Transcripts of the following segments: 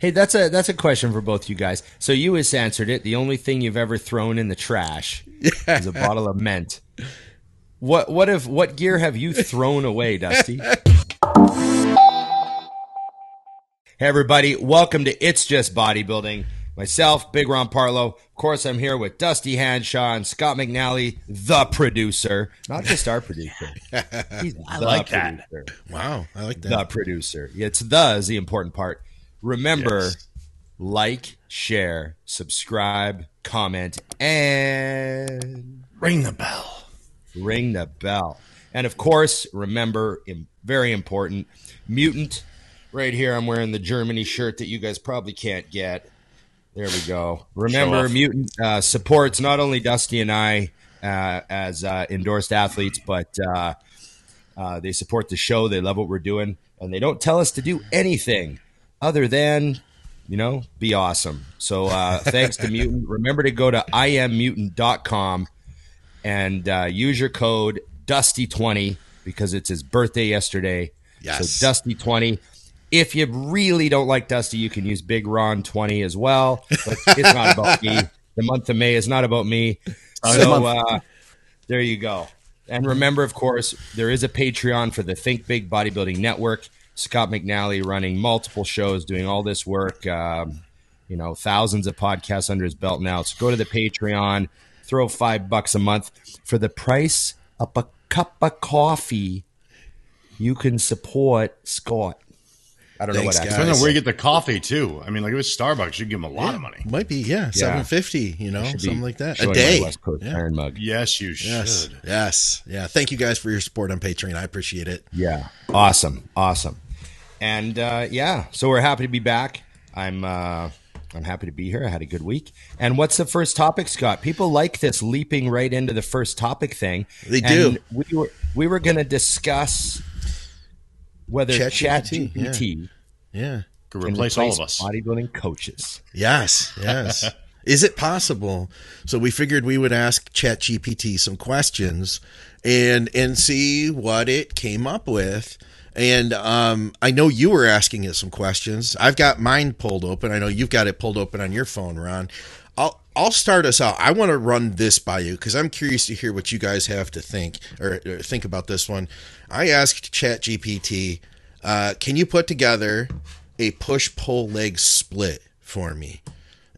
Hey, that's a that's a question for both you guys. So you just answered it. The only thing you've ever thrown in the trash is a bottle of Ment. What what if what gear have you thrown away, Dusty? hey everybody, welcome to It's Just Bodybuilding. Myself, Big Ron Partlow. Of course, I'm here with Dusty Hanshaw and Scott McNally, the producer. Not just our producer. He's I the like that. Wow, I like that. The producer. It's the is the important part. Remember, Yes. like, share, subscribe, comment, and Ring the bell. ring the bell. And of course, remember, very important, Mutant. Right here, I'm wearing the Germany shirt that you guys probably can't get. There we go. Remember. Mutant uh, supports not only Dusty and I uh, as uh, endorsed athletes, but uh, uh, they support the show. They love what we're doing, and they don't tell us to do anything other than, you know, be awesome. So uh, thanks to Mutant. Remember to go to iammutant.com and uh, use your code Dusty20 because it's his birthday yesterday. Yes. So Dusty20. If you really don't like Dusty, you can use Big Ron 20 as well. But it's not about me. The month of May is not about me. Oh, So uh, there you go. And remember, of course, there is a Patreon for the Think Big Bodybuilding Network. Scott McNally running multiple shows, doing all this work. Um, you know, thousands of podcasts under his belt now. So go to the Patreon, throw five bucks a month for the price of a cup of coffee. You can support Scott. I don't Thanks, know what guys. accent. Depending on where you get the coffee too. I mean, like if it's Starbucks, you give them a lot of money. Might be, yeah, seven fifty. You know, something like that. A day. West Coast Yeah. Iron Mug. Yes, you Yes, should. yes, yeah. Thank you guys for your support on Patreon. I appreciate it. Yeah. Awesome. Awesome. And uh, yeah, so we're happy to be back. I'm uh, I'm happy to be here. I had a good week. And what's the first topic, Scott? People like this leaping right into the first topic thing. They And do. We were we were going to discuss whether ChatGPT, ChatGPT Yeah. Could can replace all of us. bodybuilding coaches. Yes. Yes. Is it possible? So we figured we would ask ChatGPT some questions and and see what it came up with. And um, I know you were asking it some questions. I've got mine pulled open. I know you've got it pulled open on your phone, Ron. I'll I'll start us out. I want to run this by you because I'm curious to hear what you guys have to think or, or think about this one. I asked ChatGPT, uh, can you put together a push pull leg split for me?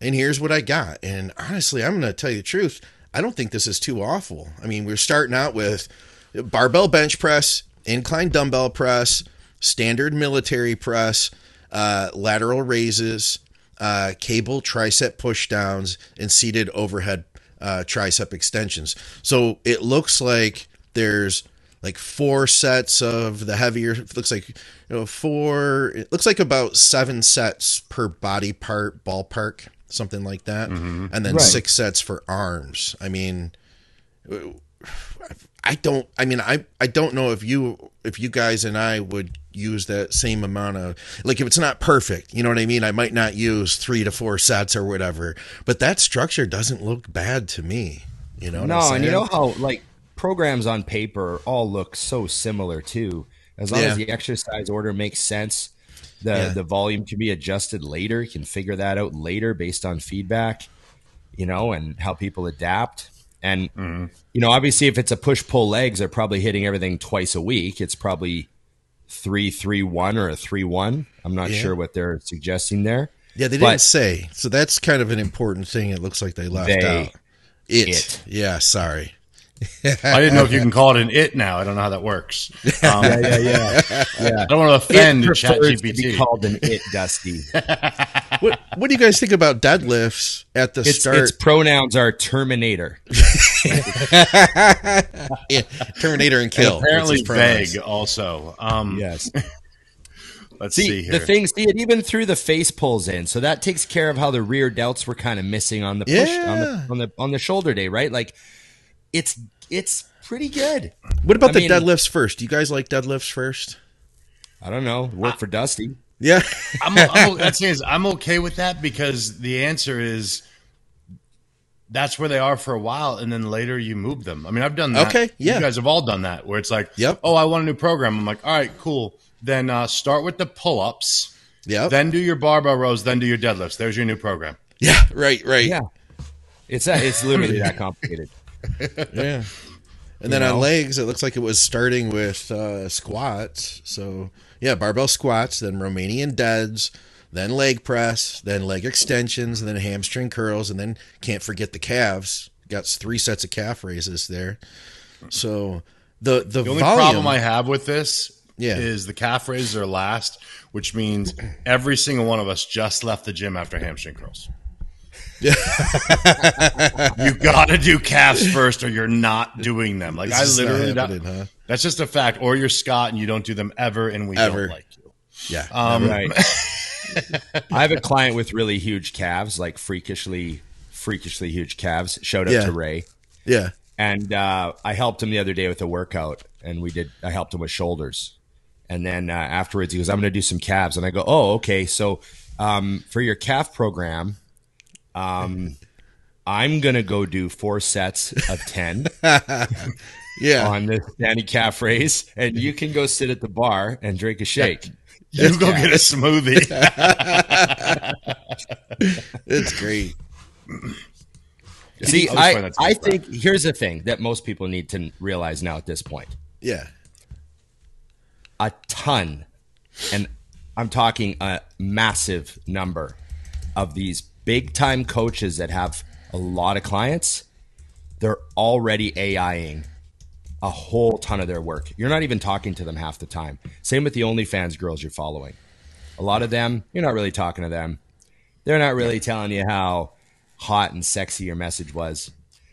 And here's what I got. And honestly, I'm going to tell you the truth. I don't think this is too awful. I mean, we're starting out with barbell bench press, incline dumbbell press, standard military press, uh, lateral raises, uh, cable tricep pushdowns, and seated overhead uh, tricep extensions. So it looks like there's like four sets of the heavier. It looks like you know four. It looks like about seven sets per body part, ballpark, something like that, and then Right. six sets for arms. I mean, I don't. I mean, I I don't know if you if you guys and I would use that same amount of like if it's not perfect, you know what I mean. I might not use three to four sets or whatever, but that structure doesn't look bad to me. You know? What No, and you know how like programs on paper all look so similar too. As long Yeah. as the exercise order makes sense, the Yeah. the volume can be adjusted later. You can figure that out later based on feedback, you know, and how people adapt. And you know, obviously, if it's a push pull legs, they're probably hitting everything twice a week. It's probably three three one or a three one. I'm not Yeah. sure what they're suggesting there. Yeah, they But- didn't say. So that's kind of an important thing. It looks like they left They- out. It. it. Yeah, sorry. I didn't know if you can call it an it now. I don't know how that works. Um, yeah, yeah, yeah. I don't want to offend It prefers be ChatGPT. called an it, Dusty. What What do you guys think about deadlifts at the Its, start? its pronouns are Terminator. Yeah, Terminator and kill. Apparently It's his pronouns. vague. Also, um, Yes. let's See, see here. the thing, see, it even threw the face pulls in, so that takes care of how the rear delts were kind of missing on the push on the on the on the shoulder day, right? Like, it's it's pretty good. What about I the mean- deadlifts first? Do you guys like deadlifts first? I don't know, work for Dusty. Yeah. I'm, I'm, that's the is, I'm okay with that because the answer is that's where they are for a while, and then later you move them. I mean, I've done that. Okay, yeah. You guys have all done that, where it's like, Yep. oh, I want a new program. I'm like, all right, cool. Then uh, start with the pull ups, Yeah. Then do your barbell rows, then do your deadlifts. There's your new program. Yeah. Right. Right. Yeah, it's that. It's literally that complicated. Yeah. And then You on legs, it looks like it was starting with uh, squats. So yeah, barbell squats, then Romanian deads, then leg press, then leg extensions, and then hamstring curls, and then can't forget the calves. Got three sets of calf raises there. So the the, The only volume, problem I have with this Yeah. is the calf raises are last, which means every single one of us just left the gym after hamstring curls. you got to do calves first, or you're not doing them. Like I It's not literally, happening, huh? That's just a fact. Or you're Scott and you don't do them ever, and we Ever. don't like you. yeah, Um, Right. I have a client with really huge calves, like freakishly, freakishly huge calves. Showed up Yeah. to Ray. yeah, and uh, I helped him the other day with a workout, and we did. I helped him with shoulders, and then uh, afterwards he goes, "I'm going to do some calves," and I go, "Oh, okay. So um, for your calf program, um, I'm going to go do four sets of ten yeah. on this standing calf raise, and you can go sit at the bar and drink a shake." You go get a smoothie. It's great. See, I I, that to be I crap. think here's the thing that most people need to realize now at this point. Yeah, a ton, and I'm talking a massive number of these big time coaches that have a lot of clients. They're already AIing a whole ton of their work. You're not even talking to them half the time. Same with the OnlyFans girls you're following. A lot of them, you're not really talking to them. They're not really telling you how hot and sexy your message was.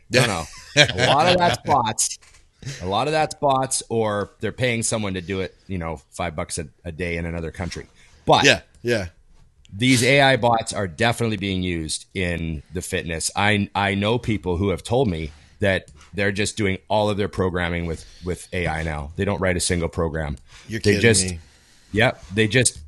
No, no. A lot of that's bots. A lot of that's bots, or they're paying someone to do it, you know, five bucks a, a day in another country. But yeah, yeah. these AI bots are definitely being used in the fitness. I I know people who have told me that they're just doing all of their programming with with AI now. They don't write a single program. You're they kidding just me. Yep, they just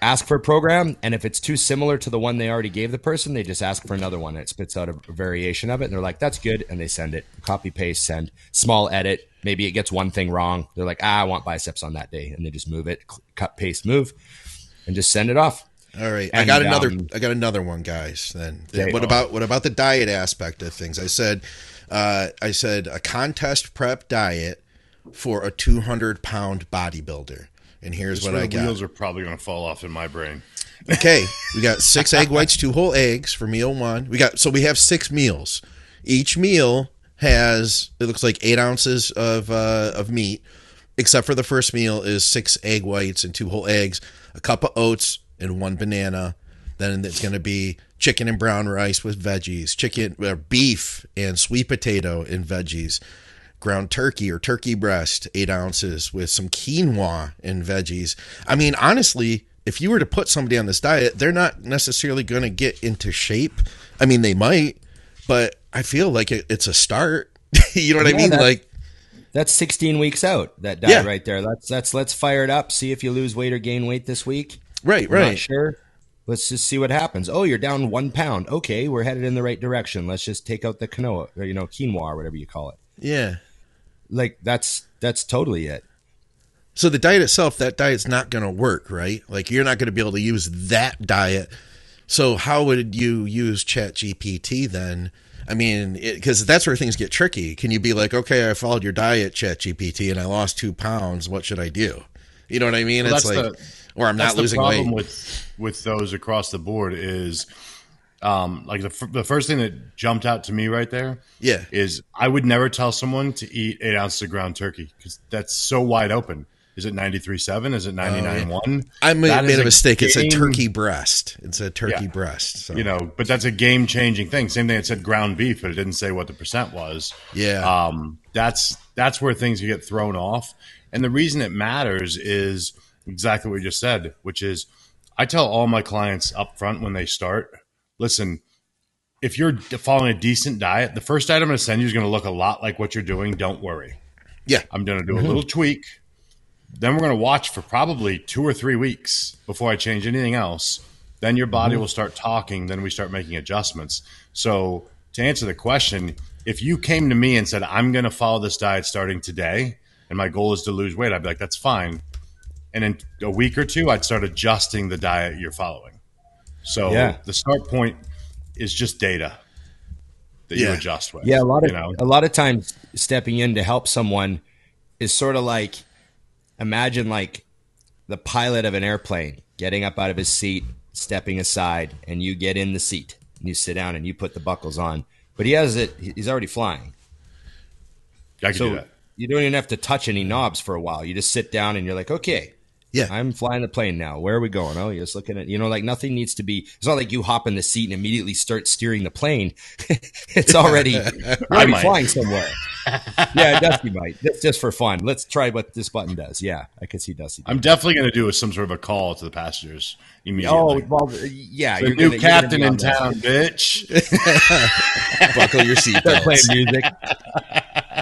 ask for a program and if it's too similar to the one they already gave the person, they just ask for another one and it spits out a variation of it and they're like that's good and they send it. Copy paste send. Small edit, maybe it gets one thing wrong. They're like, "Ah, I want biceps on that day." And they just move it, cut paste move and just send it off. All right, I got another. um, I got another one, guys. Then what about what about the diet aspect of things? I said, uh, I said a contest prep diet for a two hundred pound bodybuilder, and here's what I got. wheels are probably going to fall off in my brain. Okay, we got six egg whites, two whole eggs for meal one. We got so we have six meals. Each meal has it looks like eight ounces of uh, of meat, except for the first meal is six egg whites and two whole eggs, a cup of oats and one banana. Then it's going to be chicken and brown rice with veggies, chicken or beef and sweet potato and veggies ground turkey or turkey breast, eight ounces with some quinoa and veggies. I mean, honestly, if you were to put somebody on this diet, they're not necessarily going to get into shape. I mean, they might, but I feel like it, it's a start. you know what I mean? that- Like, That's 16 weeks out. That diet Yeah. right there. Let's that's let's fire it up. See if you lose weight or gain weight this week. right, We're Not right. sure. Let's just see what happens. Oh, you're down one pound. Okay, we're headed in the right direction. Let's just take out the quinoa, or you know, quinoa, or whatever you call it. Yeah. Like that's that's totally it. So the diet itself, that diet's not going to work, right? Like you're not going to be able to use that diet. So how would you use Chat GPT then? I mean, because that's where things get tricky. Can you be like, okay, I followed your diet, Chat GPT, and I lost two pounds. What should I do? You know what I mean? Well, it's that's like, the- or I'm not the losing problem weight. with with those across the board is, um, like the f- the first thing that jumped out to me right there yeah, is I would never tell someone to eat eight ounces of ground turkey because that's so wide open. Is it ninety three seven? Is it ninety nine one? I made, made a a mistake. It's a turkey breast. It's a turkey Yeah. breast. So. You know, but that's a game changing thing. Same thing. It said ground beef, but it didn't say what the percent was. yeah, um, that's that's where things get thrown off. And the reason it matters is exactly what you just said, which is I tell all my clients up front when they start, listen, if you're following a decent diet, the first diet I'm going to send you is going to look a lot like what you're doing. Don't worry. yeah, I'm going to do a mm-hmm. little tweak. Then we're going to watch for probably two or three weeks before I change anything else. Then your body mm-hmm. will start talking. Then we start making adjustments. So, to answer the question, if you came to me and said, I'm going to follow this diet starting today, and my goal is to lose weight, I'd be like, that's fine. and in a week or two, I'd start adjusting the diet you're following. So Yeah. the start point is just data that you adjust with. Yeah, a lot of you know, a lot of times stepping in to help someone is sort of like imagine like the pilot of an airplane getting up out of his seat, stepping aside, and you get in the seat and you sit down and you put the buckles on. But he has it; he's already flying, I can do so that. You don't even have to touch any knobs for a while. You just sit down and you're like, okay. Yeah. I'm flying the plane now. Where are we going? Oh, you're just looking at, you know, like nothing needs to be. It's not like you hop in the seat and immediately start steering the plane. it's already, might. flying somewhere. yeah, Dusty might. That's just for fun. Let's try what this button does. Yeah, I can see Dusty. I'm definitely going to do some sort of a call to the passengers immediately. Oh well, yeah. the new gonna- captain in town, bitch. Buckle your Start playing music.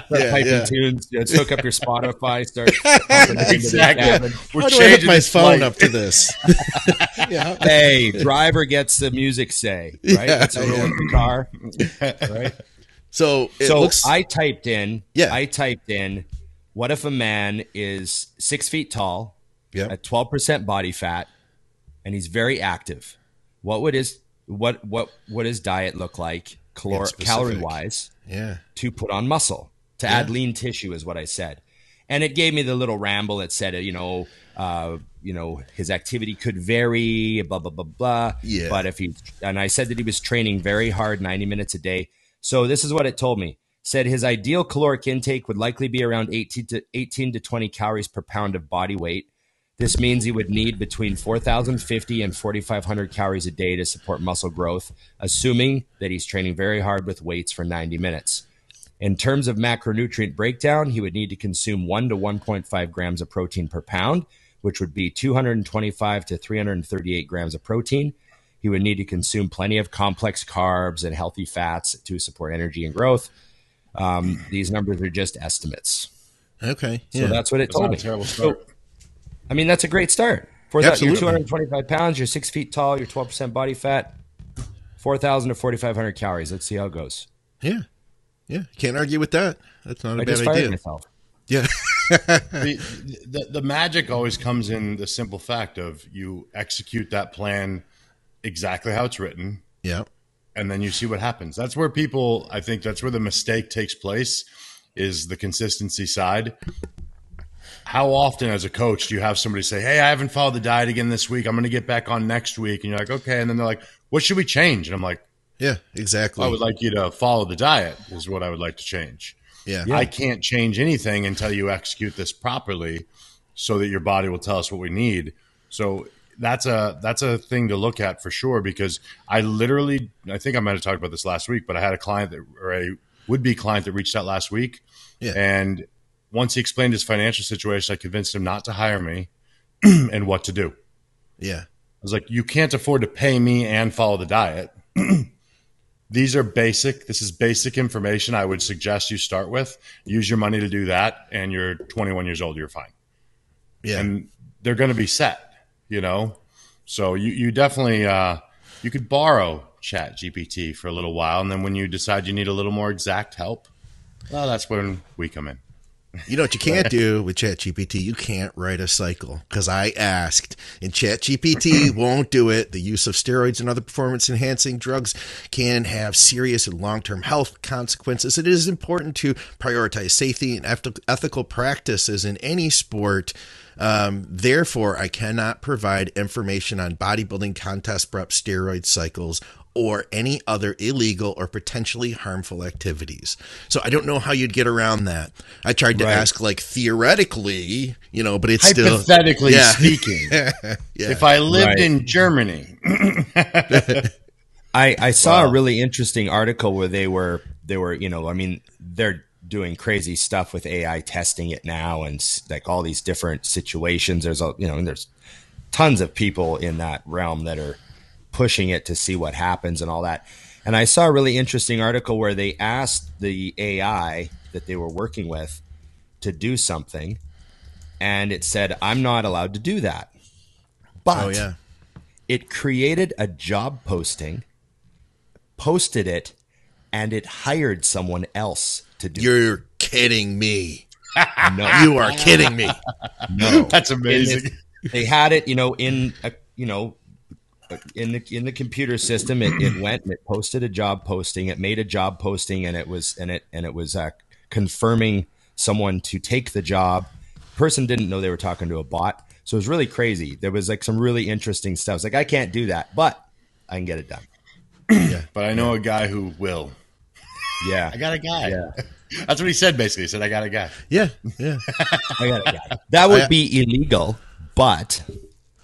Start Yeah, piping yeah. tunes. You know, hook up your Spotify. Start pumping it into the exactly. We're How do I hook changing my this phone flight. up to this? yeah. Hey, driver gets the music say. Right, Yeah, it's a rule in the car. Right. So it so looks. I typed in. Yeah. I typed in. What if a man is six feet tall, yeah. at twelve percent body fat, and he's very active? What would his what what what his diet look like, calor- calorie wise, Yeah. to put on muscle to add lean tissue is what I said, and it gave me the little ramble that said, you know, uh, you know, his activity could vary, blah blah blah blah. Yeah. But if he and I said that he was training very hard, ninety minutes a day. So this is what it told me. Said his ideal caloric intake would likely be around 18 to 18 to 20 calories per pound of body weight. This means he would need between 4,050 and 4,500 calories a day to support muscle growth, assuming that he's training very hard with weights for 90 minutes. In terms of macronutrient breakdown, he would need to consume 1 to 1.5 grams of protein per pound, which would be 225 to 338 grams of protein. He would need to consume plenty of complex carbs and healthy fats to support energy and growth. Um, these numbers are just estimates. Okay. So Yeah. that's what it It's told me. a terrible So. I mean, that's a great start. For that, you're 225 pounds, you're six feet tall, you're 12% body fat, 4,000 to 4,500 calories. Let's see how it goes. yeah. Yeah. Can't argue with that. That's not a I bad just fired idea. myself. Yeah. the, the, the magic always comes in the simple fact of you execute that plan exactly how it's written yeah. and then you see what happens that's where people i think that's where the mistake takes place is the consistency side how often as a coach do you have somebody say hey i haven't followed the diet again this week i'm going to get back on next week and you're like okay and then they're like what should we change and i'm like Yeah. Exactly. i would like you to follow the diet is what i would like to change yeah. I can't change anything until you execute this properly so that your body will tell us what we need. So that's a that's a thing to look at for sure because I literally I think I might have talked about this last week, but I had a client that or a would be client that reached out last week. Yeah. And once he explained his financial situation, I convinced him not to hire me and what to do. Yeah. I was like, you can't afford to pay me and follow the diet. These are basic. This is basic information I would suggest you start with. Use your money to do that, and you're 21 years old. You're fine, Yeah. and they're going to be set. You know, so you you definitely uh, you could borrow Chat GPT for a little while, and then when you decide you need a little more exact help, well, that's when we come in. You know what you can't do with ChatGPT? You can't write a cycle because I asked, and ChatGPT won't do it. The use of steroids and other performance enhancing drugs can have serious and long term health consequences. It is important to prioritize safety and ethical practices in any sport. Um, therefore, I cannot provide information on bodybuilding contest prep steroid cycles or any other illegal or potentially harmful activities. So I don't know how you'd get around that. I tried to Right. ask like theoretically, you know, but it's still Hypothetically Yeah. speaking, yeah. if I lived Right. in Germany, I, I saw Wow. a really interesting article where they were they were you know I mean they're doing crazy stuff with AI testing it now and like all these different situations. There's a you know and there's tons of people in that realm that are pushing it to see what happens and all that. And I saw a really interesting article where they asked the AI that they were working with to do something, and it said, "I'm not allowed to do that." But Oh yeah. it created a job posting, posted it, and it hired someone else to do it. You're kidding me. No, You are kidding me. no. That's amazing. this- they had it, you know, in a, you know, in the in the computer system. It, it went and it posted a job posting. It made a job posting, and it was and it and it was uh, confirming someone to take the job. Person didn't know they were talking to a bot, so it was really crazy. There was like some really interesting stuff. It's like I can't do that, but I can get it done. yeah But I know a guy who will. Yeah, I got a guy. Yeah. That's what he said. Basically, he said, "I got a guy." Yeah, yeah. I got a guy. That would I- be illegal, but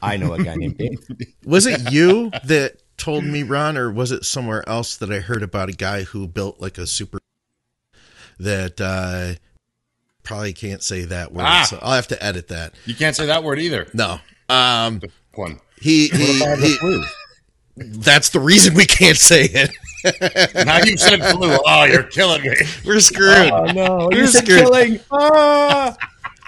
I know a guy named Dave. Was it you that told me, Ron, or was it somewhere else that I heard about a guy who built like a super that uh probably can't say that word, Ah. so I'll have to edit that. You can't say that word either. No. Um One. he, he, he that's the reason we can't say it. Now you said flu. Oh, you're killing me. We're screwed. Oh no, You're you're killing. Ah!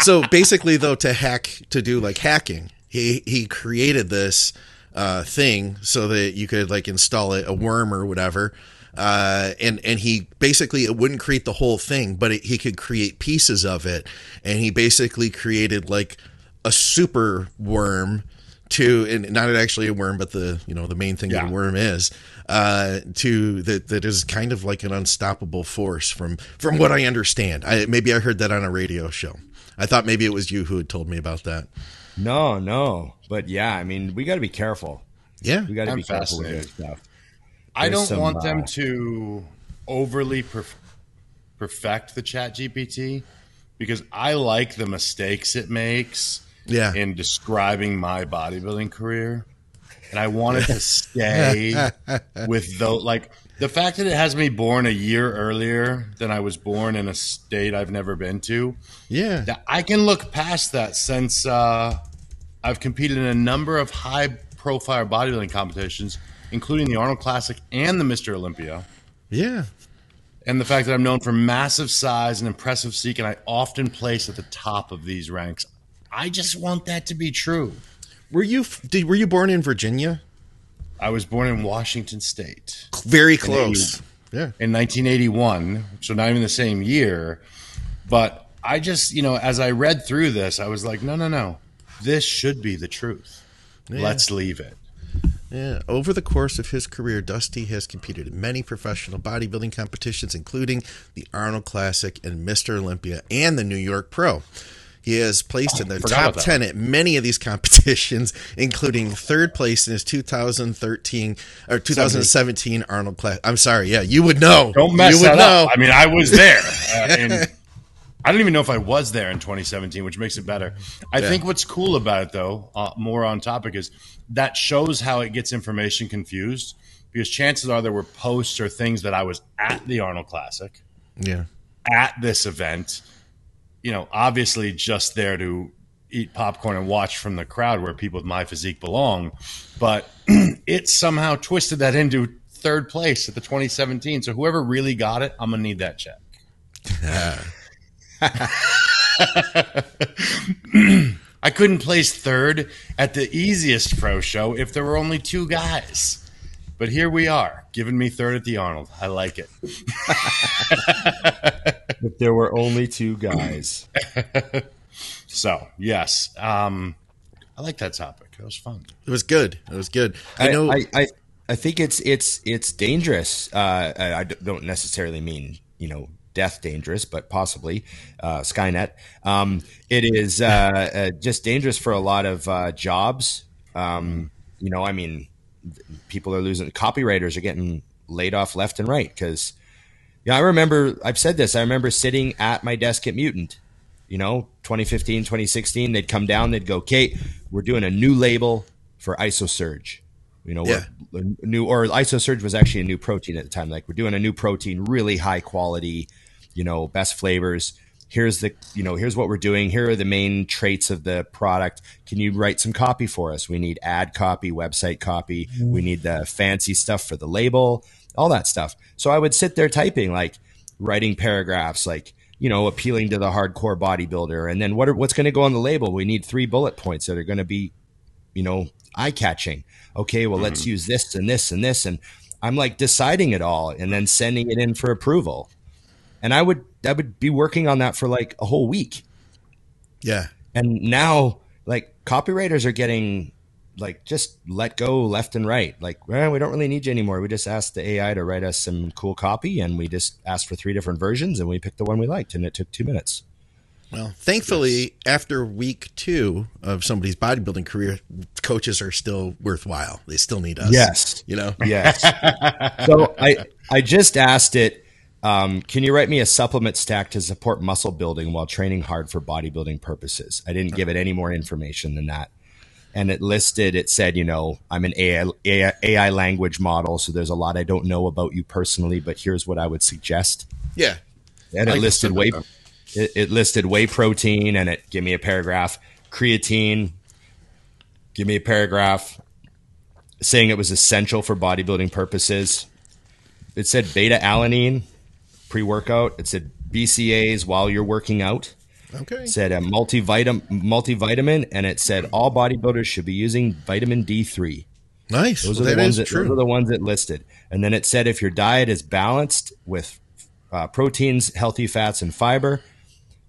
so basically though to hack to do like hacking he he created this uh thing so that you could like install it, a worm or whatever. Uh and and he basically it wouldn't create the whole thing but it, he could create pieces of it. And he basically created like a super worm to and not actually a worm but the you know the main thing that a worm is uh to that that is kind of like an unstoppable force from from what i understand. I maybe i heard that on a radio show. I thought maybe it was you who had told me about that No, no, but yeah, I mean, we got to be careful. yeah We got to be careful with this fascinated. stuff. I don't some, want uh, them to overly perf- perfect the Chat GPT because I like the mistakes it makes yeah in describing my bodybuilding career, and I want it to stay with though like the fact that it has me born a year earlier than I was born in a state I've never been to. yeah that I can look past that since uh, I've competed in a number of high profile bodybuilding competitions, including the Arnold Classic and the Mr. Olympia. yeah And the fact that I'm known for massive size and impressive physique, and I often place at the top of these ranks. I just want that to be true. were you did were you born in virginia I was born in Washington State very close yeah in 1981, so not even the same year. But I just, you know, as I read through this, I was like, no, no, no. This should be the truth. Let's leave it. Yeah. Over the course of his career, Dusty has competed in many professional bodybuilding competitions, including the Arnold Classic and Mr. Olympia and the New York Pro. He has placed in the top about 10 at many of these competitions, including third place in his 2013 or 2017 Arnold Class. I'm sorry. Yeah, you would know. Don't mess you would that know. up. I mean, I was there. Uh, and I don't even know if I was there in 2017, which makes it better. I Yeah. think what's cool about it, though, uh, more on topic, is that shows how it gets information confused. Because chances are there were posts or things that I was at the Arnold Classic, yeah. at this event, you know, obviously just there to eat popcorn and watch from the crowd where people with my physique belong. But it somehow twisted that into third place at the 2017. So whoever really got it, I'm going to need that check. I couldn't place third at the easiest pro show if there were only two guys. But here we are, giving me third at the Arnold. I like it. If there were only two guys. So yes, um, I like that topic. It was fun. It was good. It was good. I I know. I, I, I think it's it's it's dangerous. Uh, I, I don't necessarily mean you know death dangerous, but possibly uh, Skynet. Um, it is uh, uh, just dangerous for a lot of uh, jobs. Um, you know, I mean, people are losing. Copywriters are getting laid off left and right because. Yeah, I remember. I've said this. I remember sitting at my desk at Mutant. You know, 2015, 2016. They'd come down. They'd go, "Kate, we're doing a new label for IsoSurge." You know, Yeah. new or IsoSurge was actually a new protein at the time. Like we're doing a new protein, really high quality. You know, best flavors. Here's the, you know, here's what we're doing. Here are the main traits of the product. Can you write some copy for us? We need ad copy, website copy. Mm. We need the fancy stuff for the label, all that stuff. So I would sit there typing, like writing paragraphs, like you know, appealing to the hardcore bodybuilder. And then what are, what's going to go on the label? We need three bullet points that are going to be, you know, eye catching. Okay, well, let's mm. use this and this and this. And I'm like deciding it all and then sending it in for approval. And I would I would be working on that for like a whole week. Yeah. And now, like copywriters are getting like just let go left and right. Like, well, we don't really need you anymore. We just asked the AI to write us some cool copy, and we just asked for three different versions, and we picked the one we liked, and it took two minutes. Well, thankfully, yes. after week two of somebody's bodybuilding career, coaches are still worthwhile. They still need us. Yes, you know. Yes. so I I just asked it. Um, can you write me a supplement stack to support muscle building while training hard for bodybuilding purposes? I didn't give it any more information than that. And it listed, it said, you know, I'm an AI, AI, AI language model, so there's a lot I don't know about you personally, but here's what I would suggest. Yeah. And it listed whey, it, it listed whey protein and it gave me a paragraph. Creatine, give me a paragraph saying it was essential for bodybuilding purposes. It said beta alanine pre workout. It said BCAAs while you're working out. Okay. It said a multivitamin, multivitamin, and it said all bodybuilders should be using vitamin D3. Nice. Those well, are the ones that, those are the ones that listed. And then it said if your diet is balanced with uh, proteins, healthy fats, and fiber,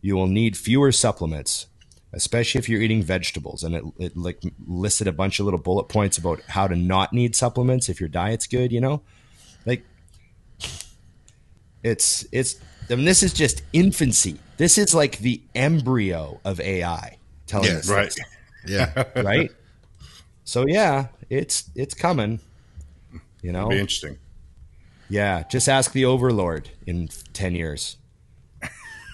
you will need fewer supplements, especially if you're eating vegetables. And it, it like listed a bunch of little bullet points about how to not need supplements if your diet's good. You know, it's it's. I mean, this is just infancy. This is like the embryo of AI telling us, right? Yeah, right. So yeah, it's it's coming. You know, It'll be interesting. Yeah, just ask the Overlord in ten years.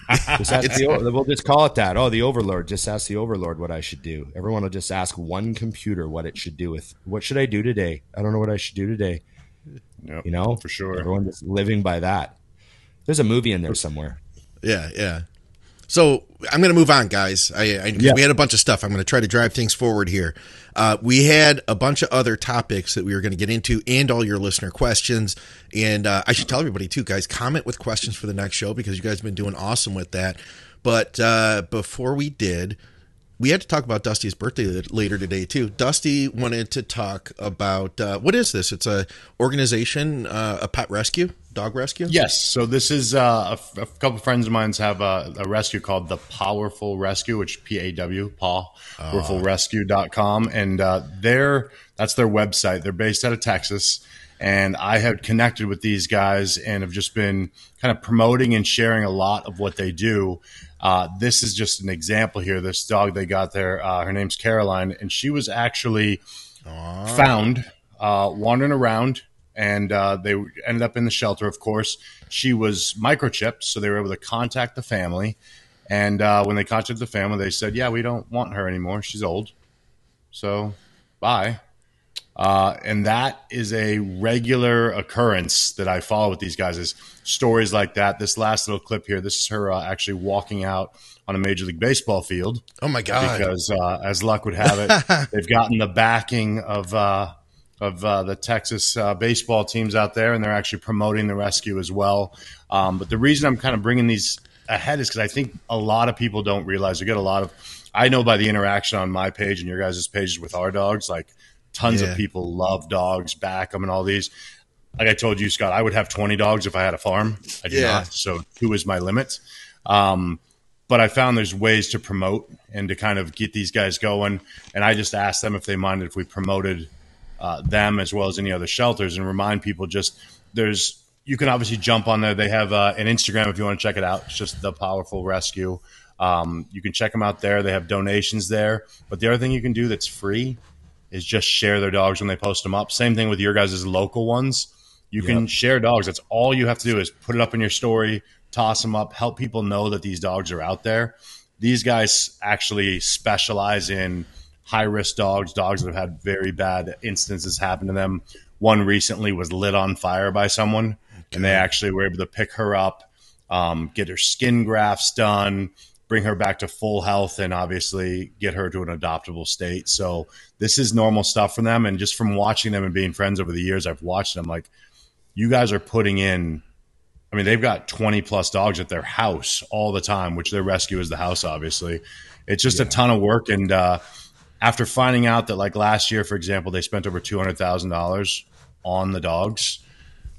just ask the, we'll just call it that. Oh, the Overlord. Just ask the Overlord what I should do. Everyone will just ask one computer what it should do with what should I do today. I don't know what I should do today. Yep, you know, for sure. Everyone just living by that. There's a movie in there somewhere. Yeah, yeah. So I'm going to move on, guys. I, I yeah. we had a bunch of stuff. I'm going to try to drive things forward here. Uh, we had a bunch of other topics that we were going to get into, and all your listener questions. And uh, I should tell everybody too, guys, comment with questions for the next show because you guys have been doing awesome with that. But uh, before we did, we had to talk about Dusty's birthday later today too. Dusty wanted to talk about uh, what is this? It's a organization, uh, a pet rescue, dog rescue. Yes. So this is uh, a, a, couple of friends of mine have a, a, rescue called the Pawerful Rescue, which P A W Paw pawerfulrescue.com, and uh, they're that's their website. They're based out of Texas. And I have connected with these guys and have just been kind of promoting and sharing a lot of what they do. Uh, this is just an example here. This dog they got there, uh, her name's Caroline, and she was actually Aww. found uh, wandering around, and uh, they ended up in the shelter. Of course, she was microchipped, so they were able to contact the family. And uh, when they contacted the family, they said, "Yeah, we don't want her anymore. She's old, so bye." Uh, and that is a regular occurrence that I follow with these guys is stories like that. This last little clip here, this is her uh, actually walking out on a major league baseball field. Oh my god! Because uh, as luck would have it, they've gotten the backing of uh, of uh, the Texas uh, baseball teams out there, and they're actually promoting the rescue as well. Um, but the reason I'm kind of bringing these ahead is because I think a lot of people don't realize we get a lot of. I know by the interaction on my page and your guys' pages with our dogs, like Tons yeah. of people love dogs, back them, and all these. Like I told you, Scott, I would have 20 dogs if I had a farm. I do yeah. not. So two is my limit. Um, but I found there's ways to promote and to kind of get these guys going. And I just asked them if they minded if we promoted uh, them as well as any other shelters and remind people just there's you can obviously jump on there. They have uh, an Instagram if you want to check it out. It's just the Pawerful Rescue. Um, you can check them out there. They have donations there. But the other thing you can do that's free is just share their dogs when they post them up. Same thing with your guys' local ones. You can share dogs. That's all you have to do is put it up in your story, toss them up, help people know that these dogs are out there. These guys actually specialize in high risk dogs, dogs that have had very bad instances happen to them. One recently was lit on fire by someone, okay. and they actually were able to pick her up, um, get her skin grafts done, bring her back to full health and obviously get her to an adoptable state. So this is normal stuff for them. And just from watching them and being friends over the years, I've watched them like you guys are putting in. I mean, they've got 20 plus dogs at their house all the time, which their rescue is the house, obviously. It's just yeah. a ton of work. And uh, after finding out that, like last year, for example, they spent over $200,000 on the dogs,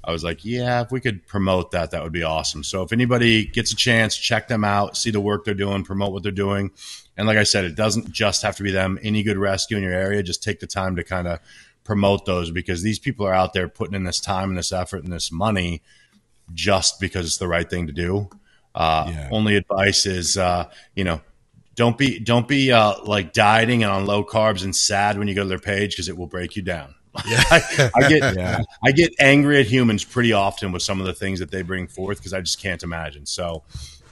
I was like, yeah, if we could promote that, that would be awesome. So if anybody gets a chance, check them out, see the work they're doing, promote what they're doing. And like I said, it doesn't just have to be them. Any good rescue in your area, just take the time to kind of promote those because these people are out there putting in this time and this effort and this money just because it's the right thing to do. Uh, yeah. Only advice is, uh, you know, don't be don't be uh, like dieting and on low carbs and sad when you go to their page because it will break you down. Yeah. I, I, get yeah. I get angry at humans pretty often with some of the things that they bring forth because I just can't imagine. So,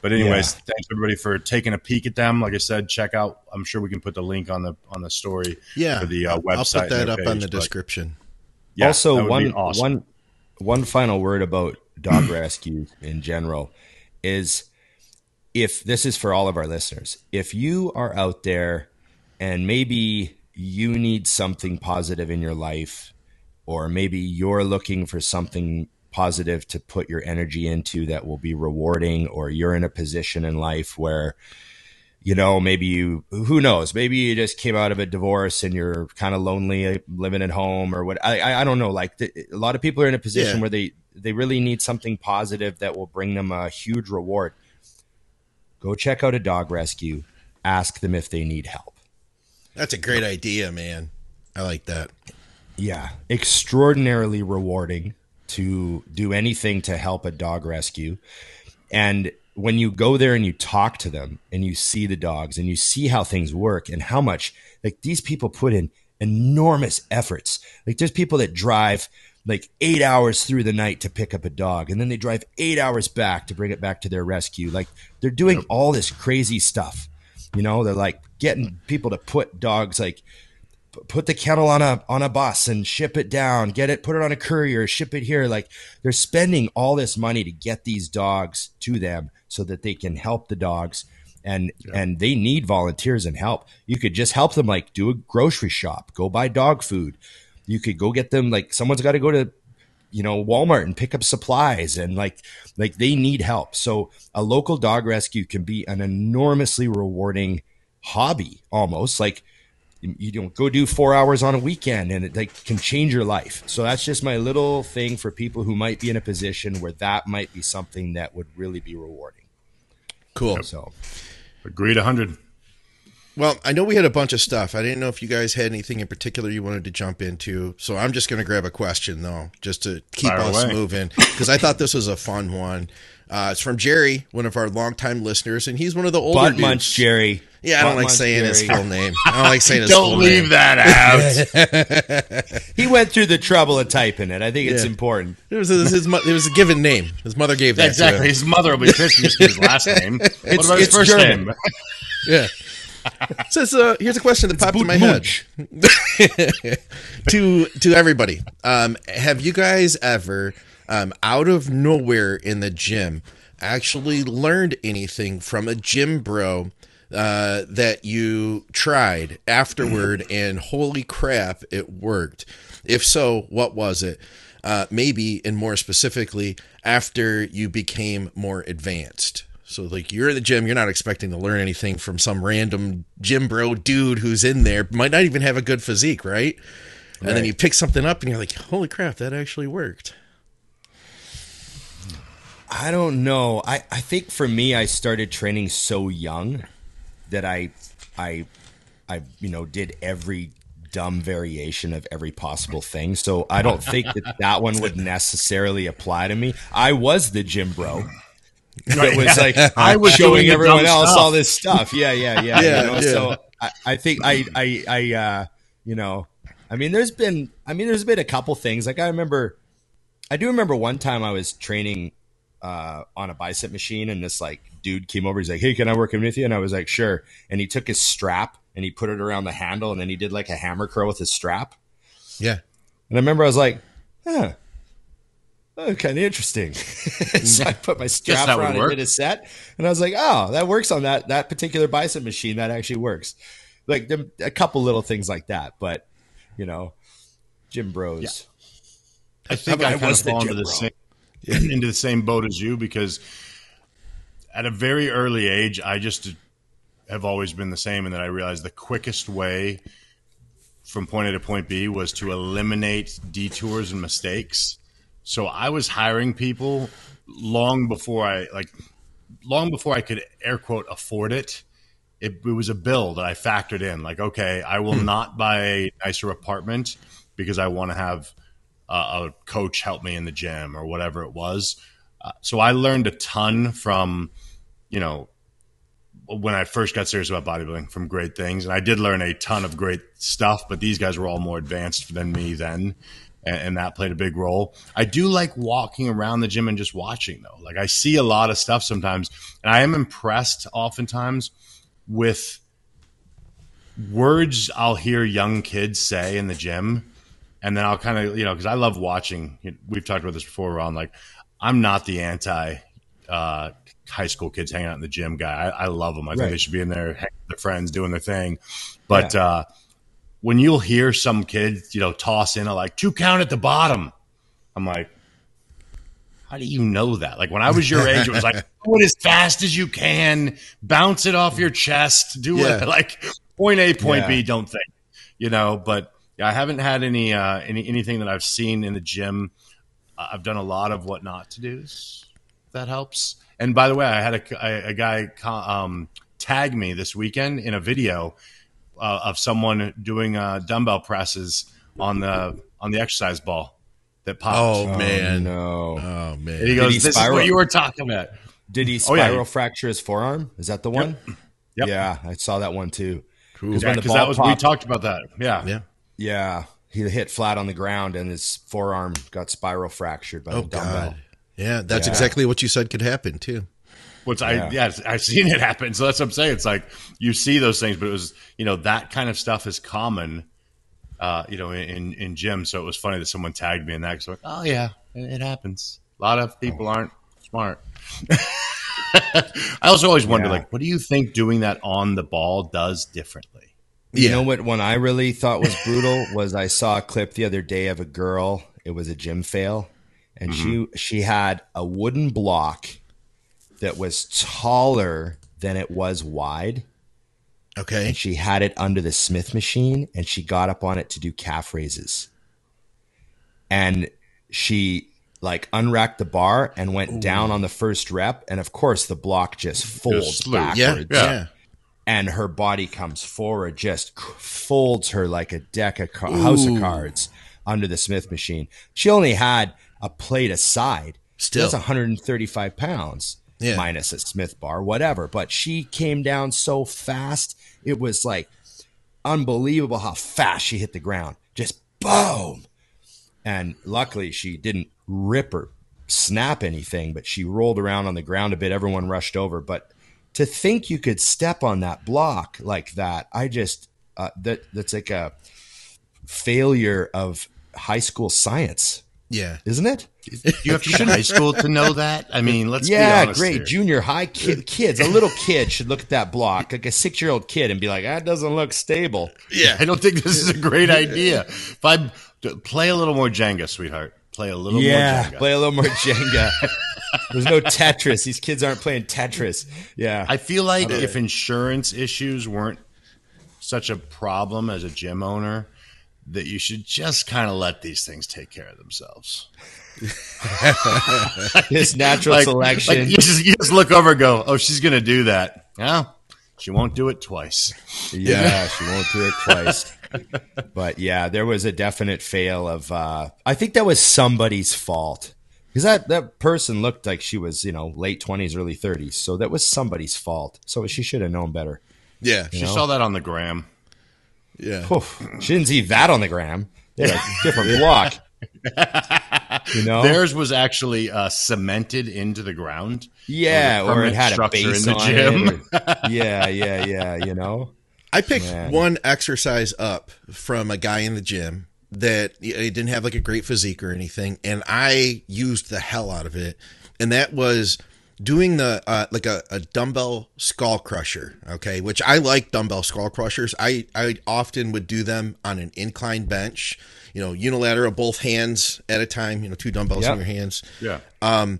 but anyways, yeah. thanks everybody for taking a peek at them. Like I said, check out. I'm sure we can put the link on the on the story. Yeah, for the uh, website. I'll put that up page, on the description. Yeah, also, one awesome. one one final word about dog rescue in general is if this is for all of our listeners, if you are out there and maybe you need something positive in your life, or maybe you're looking for something positive to put your energy into that will be rewarding, or you're in a position in life where, you know, maybe you, who knows, maybe you just came out of a divorce and you're kind of lonely living at home or what, I, I don't know. Like the, a lot of people are in a position yeah. where they, they really need something positive that will bring them a huge reward. Go check out a dog rescue, ask them if they need help that's a great idea, man. I like that. Yeah, extraordinarily rewarding to do anything to help a dog rescue. And when you go there and you talk to them and you see the dogs and you see how things work and how much like these people put in enormous efforts. Like there's people that drive like eight hours through the night to pick up a dog and then they drive eight hours back to bring it back to their rescue. Like they're doing all this crazy stuff. You know, they're like getting mm. people to put dogs like put the kennel on a on a bus and ship it down, get it, put it on a courier, ship it here. Like they're spending all this money to get these dogs to them so that they can help the dogs. And yeah. and they need volunteers and help. You could just help them like do a grocery shop, go buy dog food. You could go get them like someone's got to go to you know Walmart and pick up supplies and like like they need help. So a local dog rescue can be an enormously rewarding hobby almost like you don't go do four hours on a weekend and it like can change your life. So that's just my little thing for people who might be in a position where that might be something that would really be rewarding. Cool. So agreed. A hundred. Well, I know we had a bunch of stuff. I didn't know if you guys had anything in particular you wanted to jump into. So I'm just going to grab a question, though, just to keep Fire us away. moving, because I thought this was a fun one. Uh, it's from Jerry, one of our longtime listeners, and he's one of the older Butt dudes. Munch Jerry. Yeah, I don't like saying Jerry. his full name. I don't like saying his full name. don't full leave name. that out. he went through the trouble of typing it. I think it's yeah. important. It was, his, his, it was a given name. His mother gave that. Exactly. His mother will be pissed his last name. What about his first German. name? yeah. Says, uh, here's a question that popped in my head to to everybody. Um, have you guys ever, um, out of nowhere in the gym, actually learned anything from a gym bro uh, that you tried afterward and holy crap, it worked? If so, what was it? Uh, maybe, and more specifically, after you became more advanced. So like you're in the gym, you're not expecting to learn anything from some random gym bro dude who's in there. Might not even have a good physique, right? And right. then you pick something up and you're like, "Holy crap, that actually worked." I don't know. I, I think for me I started training so young that I I I you know did every dumb variation of every possible thing. So I don't think that that one would necessarily apply to me. I was the gym bro it was like I was showing everyone else stuff. all this stuff. Yeah, yeah, yeah. yeah, you know? yeah. So I, I, think I, I, I, uh, you know, I mean, there's been, I mean, there's been a couple things. Like I remember, I do remember one time I was training uh, on a bicep machine, and this like dude came over. He's like, "Hey, can I work in with you?" And I was like, "Sure." And he took his strap and he put it around the handle, and then he did like a hammer curl with his strap. Yeah. And I remember I was like, "Huh." Oh, kind of interesting. so I put my strap on and did a set, and I was like, oh, that works on that that particular bicep machine. That actually works. Like a couple little things like that, but you know, gym bros. Yeah. I think I, I kind of fall into the same into the same boat as you because at a very early age, I just have always been the same, and then I realized the quickest way from point A to point B was to eliminate detours and mistakes So I was hiring people long before I like long before I could air quote afford it. It, it was a bill that I factored in. Like, okay, I will not buy a nicer apartment because I want to have a, a coach help me in the gym or whatever it was. Uh, so I learned a ton from, you know, when I first got serious about bodybuilding from great things. And I did learn a ton of great stuff, but these guys were all more advanced than me then. And, and that played a big role. I do like walking around the gym and just watching though. Like I see a lot of stuff sometimes and I am impressed oftentimes with words I'll hear young kids say in the gym. And then I'll kind of, you know, because I love watching. We've talked about this before, Ron. Like, I'm not the anti uh, high school kids hanging out in the gym guy. I, I love them. I right. think they should be in there, hanging with their friends, doing their thing. But yeah. uh, when you'll hear some kids, you know, toss in a like two count at the bottom, I'm like, how do you know that? Like when I was your age, it was like, do it as fast as you can, bounce it off your chest, do yeah. it like point A, point yeah. B, don't think, you know, but I haven't had any, uh, any, anything that I've seen in the gym. Uh, I've done a lot of what not to do. That helps. And by the way, I had a, a, a guy um, tag me this weekend in a video uh, of someone doing uh, dumbbell presses on the on the exercise ball that popped. Oh, man, no! Oh man! And he goes, he "This spiral? is what you were talking about." Did he spiral oh, yeah. fracture his forearm? Is that the one? Yep. yep. Yeah, I saw that one too. Because yeah, that was popped, we talked about that. Yeah, yeah, yeah. He hit flat on the ground and his forearm got spiral fractured by oh, the dumbbell. God. Yeah, that's yeah. exactly what you said could happen too. Which I yeah. yeah I've seen it happen. So that's what I'm saying. It's like you see those things, but it was you know that kind of stuff is common, uh, you know, in in gym So it was funny that someone tagged me in that. So like, oh yeah, it, it happens. A lot of people aren't smart. I also always wonder, yeah. like, what do you think doing that on the ball does differently? You know what one I really thought was brutal was I saw a clip the other day of a girl. It was a gym fail, and mm-hmm. she she had a wooden block that was taller than it was wide. Okay. And she had it under the Smith machine and she got up on it to do calf raises. And she like unracked the bar and went Ooh. down on the first rep. And of course, the block just folds just backwards. Yeah, yeah. And her body comes forward, just folds her like a deck of house of cards under the Smith machine. She only had a plate aside. Still, that's 135 pounds yeah. minus a Smith bar, whatever. But she came down so fast, it was like unbelievable how fast she hit the ground. Just boom. And luckily, she didn't rip or snap anything, but she rolled around on the ground a bit. Everyone rushed over. But to think you could step on that block like that, I just, uh, that that's like a failure of high school science. Yeah. Isn't it? You have to be in high school to know that. I mean, let's yeah, great. Here. Junior high kid, kids, a little kid should look at that block, like a six year old kid, and be like, "That doesn't look stable." Yeah, I don't think this is a great idea. If I play a little more Jenga, sweetheart, play a little yeah, more Jenga. play a little more Jenga. There's no Tetris. These kids aren't playing Tetris. Yeah, I feel like if insurance issues weren't such a problem as a gym owner, that you should just kind of let these things take care of themselves. it's natural like, selection. Like you, just, you just look over and go, oh, she's going to do that. Yeah, she won't do it twice. Yeah, she won't do it twice. but yeah, there was a definite fail of. Uh, I think that was somebody's fault because that that person looked like she was, you know, late twenties, early thirties. So that was somebody's fault. So she should have known better. Yeah, she know? saw that on the gram. Yeah, Oof, she didn't see that on the gram. They had a different block. you know, theirs was actually uh, cemented into the ground. Yeah, or it had a base in the gym. Or, yeah, yeah, yeah. You know, I picked Man. one exercise up from a guy in the gym that he didn't have like a great physique or anything, and I used the hell out of it, and that was doing the uh, like a, a dumbbell skull crusher okay which i like dumbbell skull crushers i i often would do them on an incline bench you know, unilateral, both hands at a time, you know, two dumbbells yep. in your hands. Yeah. Um,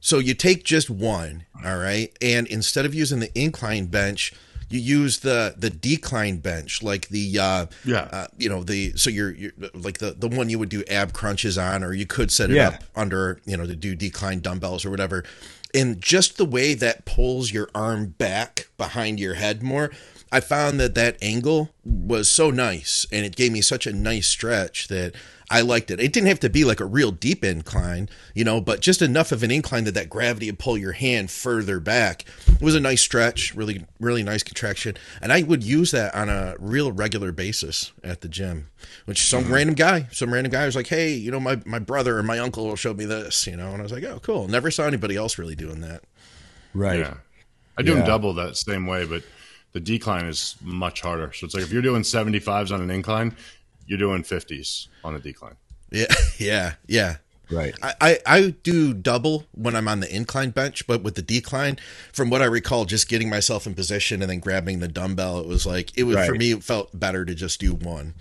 so you take just one, all right, and instead of using the incline bench, you use the the decline bench, like the uh, Yeah. uh, you know the so you're, you're like the the one you would do ab crunches on, or you could set it Yeah. up under you know to do decline dumbbells or whatever. And just the way that pulls your arm back behind your head more, I found that that angle was so nice, and it gave me such a nice stretch that I liked it. It didn't have to be like a real deep incline, you know, but just enough of an incline that that gravity would pull your hand further back. It was a nice stretch, really, really nice contraction, and I would use that on a real regular basis at the gym. Which some mm. random guy, some random guy was like, "Hey, you know, my my brother or my uncle showed me this," you know, and I was like, "Oh, cool." Never saw anybody else really doing that. Right. Yeah. I do them double that same way, but the decline is much harder. So it's like if you're doing 75s on an incline, you're doing 50s on a decline. Yeah, yeah, yeah. Right. I, I, I do double when I'm on the incline bench, but with the decline, from what I recall, just getting myself in position and then grabbing the dumbbell, it was like it was for me. It felt better to just do one.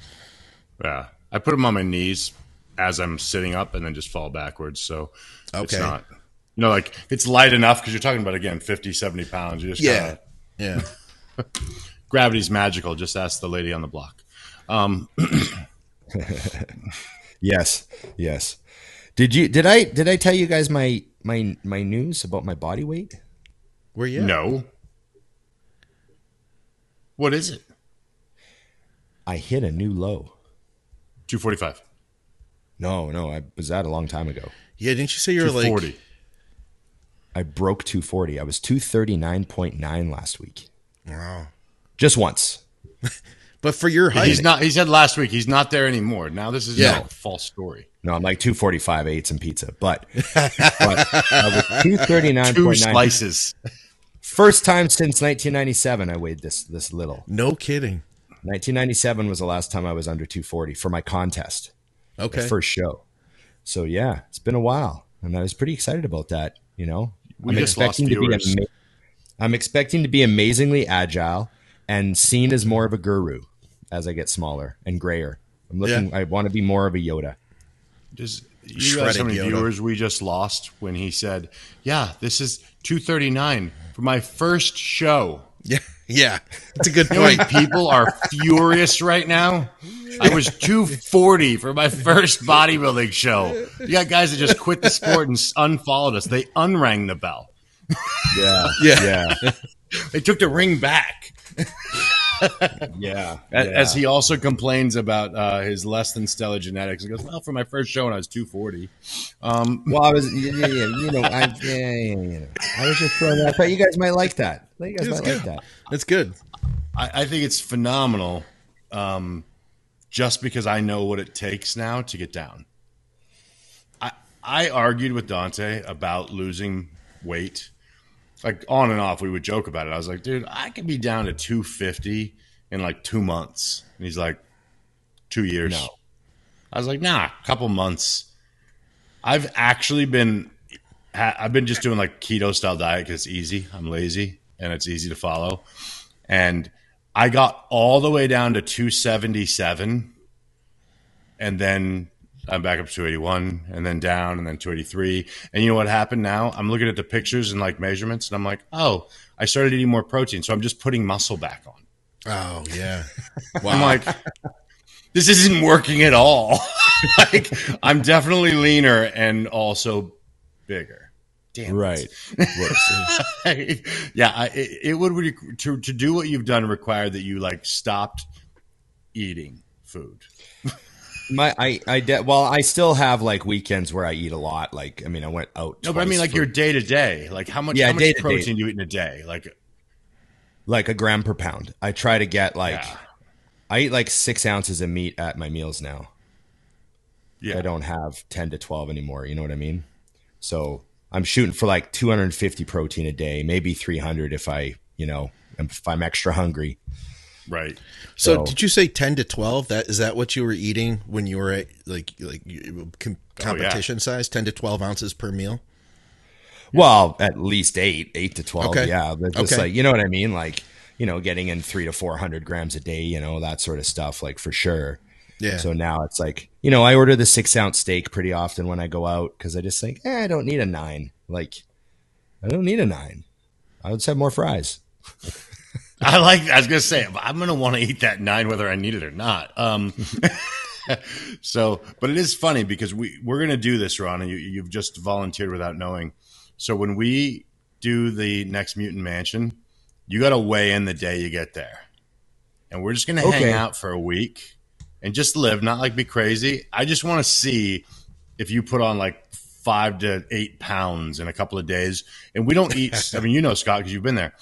Yeah. I put them on my knees as I'm sitting up and then just fall backwards. So it's not, you know, like it's light enough because you're talking about, again, 50, 70 pounds. You just Yeah, kinda- yeah. gravity's magical. Just ask the lady on the block. Um, Yes. Yes. Did you did I did I tell you guys my my my news about my body weight? Where you? No. What is it? I hit a new low. 245. No, no, I was at a long time ago. Yeah, didn't you say you were like? forty? I broke 240. I was 239.9 last week. Wow. Just once. But for your height, He's not. He said last week he's not there anymore. Now this is Yeah. a false story. No, I'm like 245. I ate some pizza, but, but uh, I was Two 239.9. slices. First time since 1997 I weighed this this little. no kidding. 1997 was the last time I was under 240 for my contest, Okay. first show. So yeah, it's been a while, and I was pretty excited about that. You know, We just lost viewers. ama- I'm expecting to be amazingly agile and seen as more of a guru as I get smaller and grayer. I'm looking. I want to be more of a Yoda. Does you realize how Shredded many Yoda. viewers we just lost when he said, "Yeah, this is 239 for my first show." yeah, yeah. It's a good You point. people are furious right now? I was 240 for my first bodybuilding show. You got guys that just quit the sport and unfollowed us. They unrang the bell. Yeah, Yeah. yeah, They took the ring back. Yeah. As he also complains about uh, his less than stellar genetics. He goes, "Well, for my first show when I was 240." Um, Well, I was, yeah, yeah, yeah, you know, I, yeah, yeah, yeah, yeah. I was just throwing. I thought you guys might like that. I you guys It's might good. like that. That's good. I, I think it's phenomenal, um, just because I know what it takes now to get down. I I argued with Dante about losing weight, like on and off. We would joke about it. I was like, dude, I could be down to two fifty in like two months, and he's like, two years. No. I was like, nah, a couple months. I've actually been, I've been just doing like keto style diet because it's easy. I'm lazy and it's easy to follow. And I got all the way down to 277, and then I'm back up to 281, and then down, and then 283. And you know what happened now? I'm looking at the pictures and like measurements, and I'm like, oh, I started eating more protein, so I'm just putting muscle back on. Oh yeah. Wow. I'm like, this isn't working at all. like, I'm definitely leaner and also bigger. Damn. Right. yeah, I, it, it would re- to to do what you've done require that you like stopped eating food. My, I, I, de- well, I still have like weekends where I eat a lot. Like, I mean, I went out. No, but I mean like for, your day to day. Like how much, Yeah, how much day-to-day. protein do you eat in a day? Like like a gram per pound. I try to get like, Yeah. I eat like six ounces of meat at my meals now. yeah, I don't have 10 to 12 anymore. You know what I mean? So I'm shooting for like 250 protein a day, maybe 300 if I, you know, if I'm extra hungry. Right. So, So- did you say ten to twelve? That is that what you were eating when you were at like like you- com- Oh, competition size? Ten to twelve ounces per meal. Well, at least eight, eight to 12. Okay. Yeah. But just Okay. like, you know what I mean? Like, you know, getting in three to 400 grams a day, you know, that sort of stuff, like for sure. Yeah. So now it's like, you know, I order the six ounce steak pretty often when I go out because I just think, eh, I don't need a nine. Like, I don't need a nine. I would just have more fries. I like. I was gonna say I'm gonna want to eat that nine whether I need it or not. Um, so, but it is funny because we we're gonna do this, Ron, and you, you've just volunteered without knowing. So when we do the next Mutant Mansion, you got to weigh in the day you get there, and we're just gonna Okay. hang out for a week and just live, not like be crazy. I just want to see if you put on like five to eight pounds in a couple of days, and we don't eat. I mean, you know, Scott, because you've been there.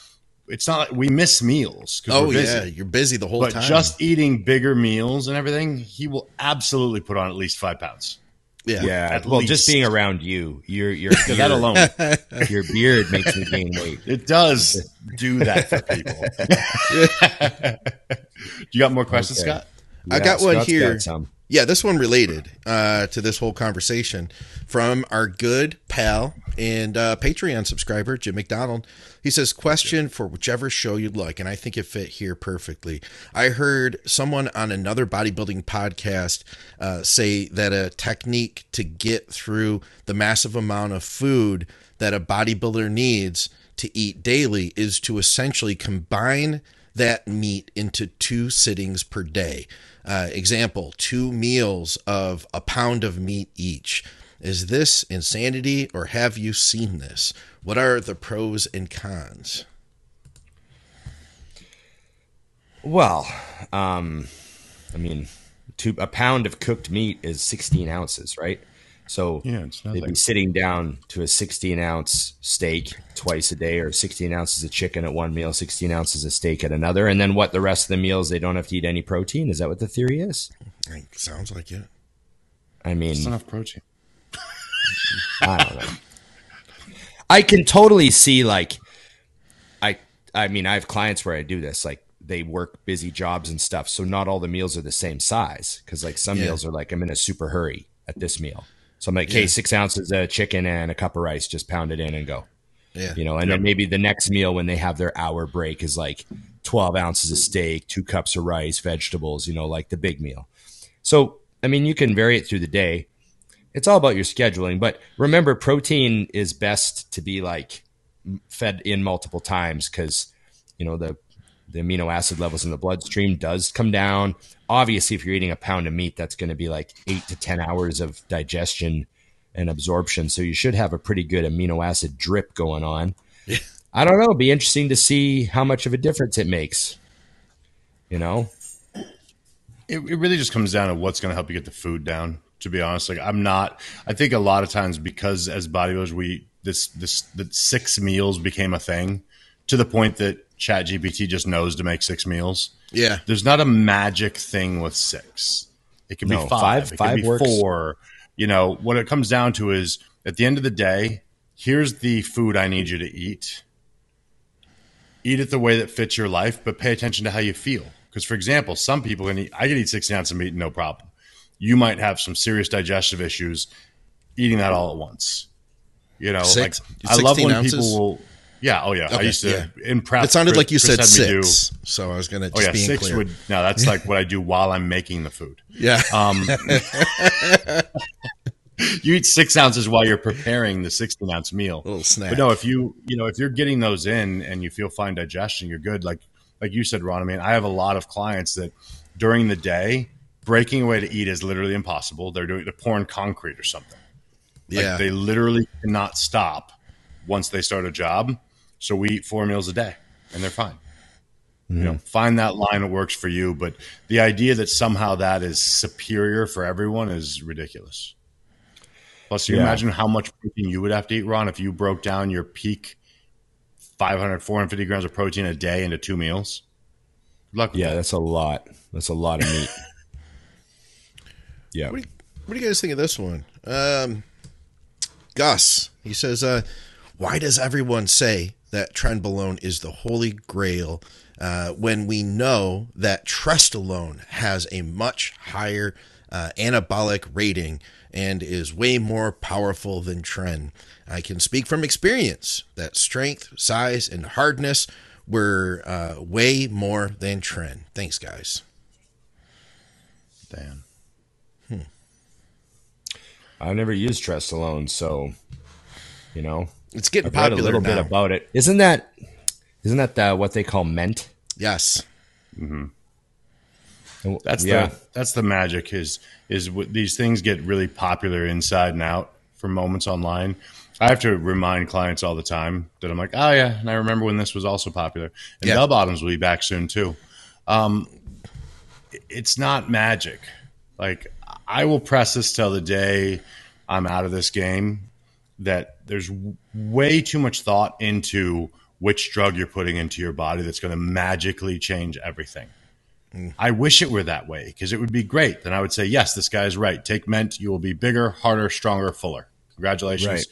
It's not like we miss meals. 'cause Oh we're busy. yeah, you're busy the whole time. But time. just eating bigger meals and everything, he will absolutely put on at least five pounds. yeah. Yeah. At well, just being around you, your your Yeah, that alone, your beard makes me gain weight. it does do that for people. you got more questions, Okay. Scott? I got one here. got some. Yeah, this one related uh, to this whole conversation from our good pal and uh, Patreon subscriber, Jim McDonald. He says, Question for whichever show you'd like. And I think it fit here perfectly. I heard someone on another bodybuilding podcast uh, say that a technique to get through the massive amount of food that a bodybuilder needs to eat daily is to essentially combine that meat into two sittings per day. Uh, example, two meals of a pound of meat each. Is this insanity or have you seen this? What are the pros and cons? Well, um, I mean, two, a pound of cooked meat is 16 ounces, right? So Yeah, it's they'd be sitting down to a 16 ounce steak twice a day, or 16 ounces of chicken at one meal, 16 ounces of steak at another, and then what? The rest of the meals they don't have to eat any protein. Is that what the theory is? Sounds like it. I mean, It's enough protein. I don't know. I can totally see like I I mean I have clients where I do this like they work busy jobs and stuff so not all the meals are the same size because like some Yeah. meals are like I'm in a super hurry at this meal so I'm like hey six ounces of chicken and a cup of rice just pound it in and go Yeah. you know and then maybe the next meal when they have their hour break is like 12 ounces of steak two cups of rice vegetables you know like the big meal so i mean you can vary it through the day it's all about your scheduling but remember protein is best to be like fed in multiple times because you know the the amino acid levels in the bloodstream does come down. Obviously if you're eating a pound of meat that's going to be like eight to ten hours of digestion and absorption so you should have a pretty good amino acid drip going on. I don't know It'd be interesting to see how much of a difference it makes you know? It, it really just comes down to what's going to help you get the food down. To be honest, like I'm not. I think a lot of times because as bodybuilders, we this this that six meals became a thing to the point that Chat GPT just knows to make six meals. Yeah. There's not a magic thing with six. It can No, be five. five- it five can be works. four. You know what it comes down to is at the end of the day, here's the food I need you to eat. Eat it the way that fits your life, but pay attention to how you feel. Because, for example, some people can eat. I can eat sixty ounces of meat, no problem. You might have some serious digestive issues eating that all at once. You know, Six- like I love when ounces? people will. Yeah, oh yeah. I used to yeah. in prep. It sounded Chris- like you Chris said me do- six. So I was going to Oh just yeah, six clear. would no. That's like what I do while I'm making the food. yeah. Um, you eat six ounces while you're preparing the 16 ounce meal. little snack. But no, if you you know if you're getting those in and you feel fine digestion, you're good. Like like you said, Ron. I mean, I have a lot of clients that during the day breaking away to eat is literally impossible. They're doing they're pouring concrete or something. Like yeah. they literally cannot stop once they start a job. So we eat four meals a day, and they're fine. You know, mm-hmm. find that line that works for you. But the idea that somehow that is superior for everyone is ridiculous. Plus, you Yeah. imagine how much protein you would have to eat, Ron, if you broke down your peak 500, 450 grams of protein a day into two meals. Good luck yeah that. that's a lot that's a lot of meat yeah What do, you, what do you guys think of this one? Um, Gus, he says, uh, why does everyone say that trenbolone is the holy grail uh, when we know that trestolone has a much higher uh, anabolic rating and is way more powerful than tren? I can speak from experience that strength, size, and hardness were uh, way more than tren. Thanks, guys. Dan. I've never used trestolone so you know It's getting I've read a little now. bit about it. Isn't that isn't that the, what they call ment? Yes. That's yeah. the that's the magic is is what these things get really popular inside and out for moments online. I have to remind clients all the time that I'm like, oh yeah, and I remember when this was also popular. And Yeah. bell bottoms will be back soon too. Um, it's not magic. Like I will press this till the day I'm out of this game. That there's w- way too much thought into which drug you're putting into your body that's going to magically change everything. Mm. I wish it were that way because it would be great. Then I would say, yes, this guy is right. Take Ment, you will be bigger, harder, stronger, fuller. Congratulations. Right.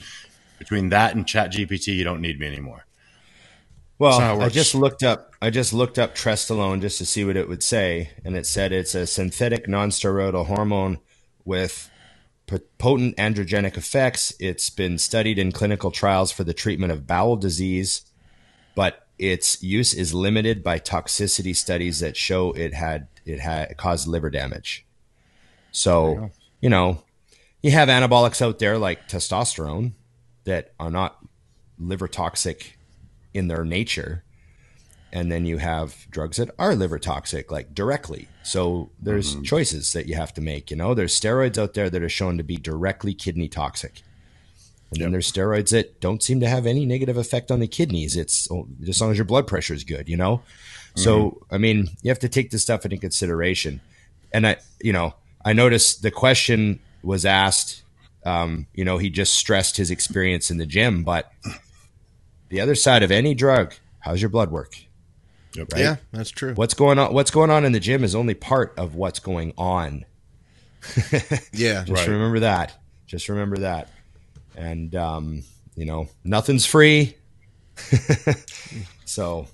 Between that and Chat GPT, you don't need me anymore. Well, That's how it I just looked up. I just looked up Trestolone just to see what it would say, and it said it's a synthetic non-steroidal hormone with potent androgenic effects. It's been studied in clinical trials for the treatment of bowel disease, but its use is limited by toxicity studies that show it had it had it caused liver damage. So you know, you have anabolics out there like testosterone that are not liver toxic in their nature. And then you have drugs that are liver toxic, like directly. So there's choices that you have to make. You know, there's steroids out there that are shown to be directly kidney toxic. And then there's steroids that don't seem to have any negative effect on the kidneys. It's as long as your blood pressure is good, you know? So, I mean, you have to take this stuff into consideration. And I, you know, I noticed the question was asked, um, you know, he just stressed his experience in the gym, but the other side of any drug, how's your blood work? Yep. Yeah, that's true. What's going on? What's going on in the gym is only part of what's going on. Yeah. Just Right. remember that. Just remember that. And um, you know, nothing's free. so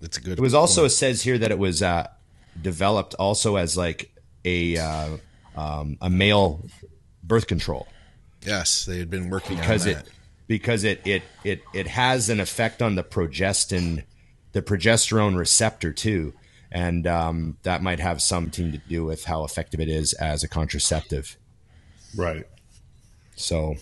That's a good it was also it says here that it was uh, developed also as like a uh, um, a male birth control Yes, they had been working because on it because it it it it has an effect on the progestin the progesterone receptor too and um, that might have something to do with how effective it is as a contraceptive Right. so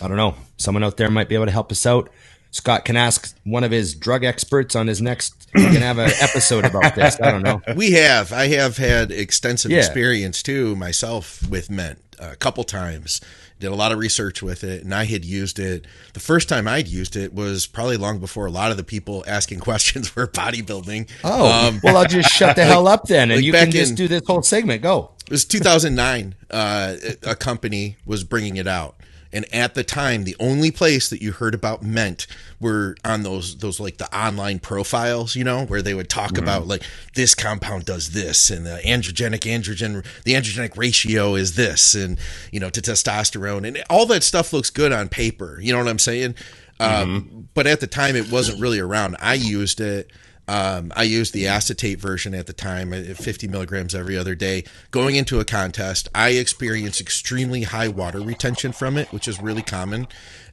i don't know someone out there might be able to help us out scott can ask one of his drug experts on his next we can have an episode about this i don't know We have. I have had extensive Yeah. experience too myself with Ment a couple times. Did a lot of research with it, and I had used it. The first time I'd used it was probably long before a lot of the people asking questions were bodybuilding. oh Um, well i'll just shut the hell up then and like you can just in- do this whole segment go It was 2009. Uh, a company was bringing it out, and at the time, the only place that you heard about Ment were on those those like the online profiles, you know, where they would talk about like this compound does this, and the androgenic androgen the androgenic ratio is this, and you know to testosterone, and all that stuff looks good on paper. You know what I'm saying? Um, but at the time, it wasn't really around. I used it. Um, I used the acetate version at the time, 50 milligrams every other day. Going into a contest, I experienced extremely high water retention from it, which is really common.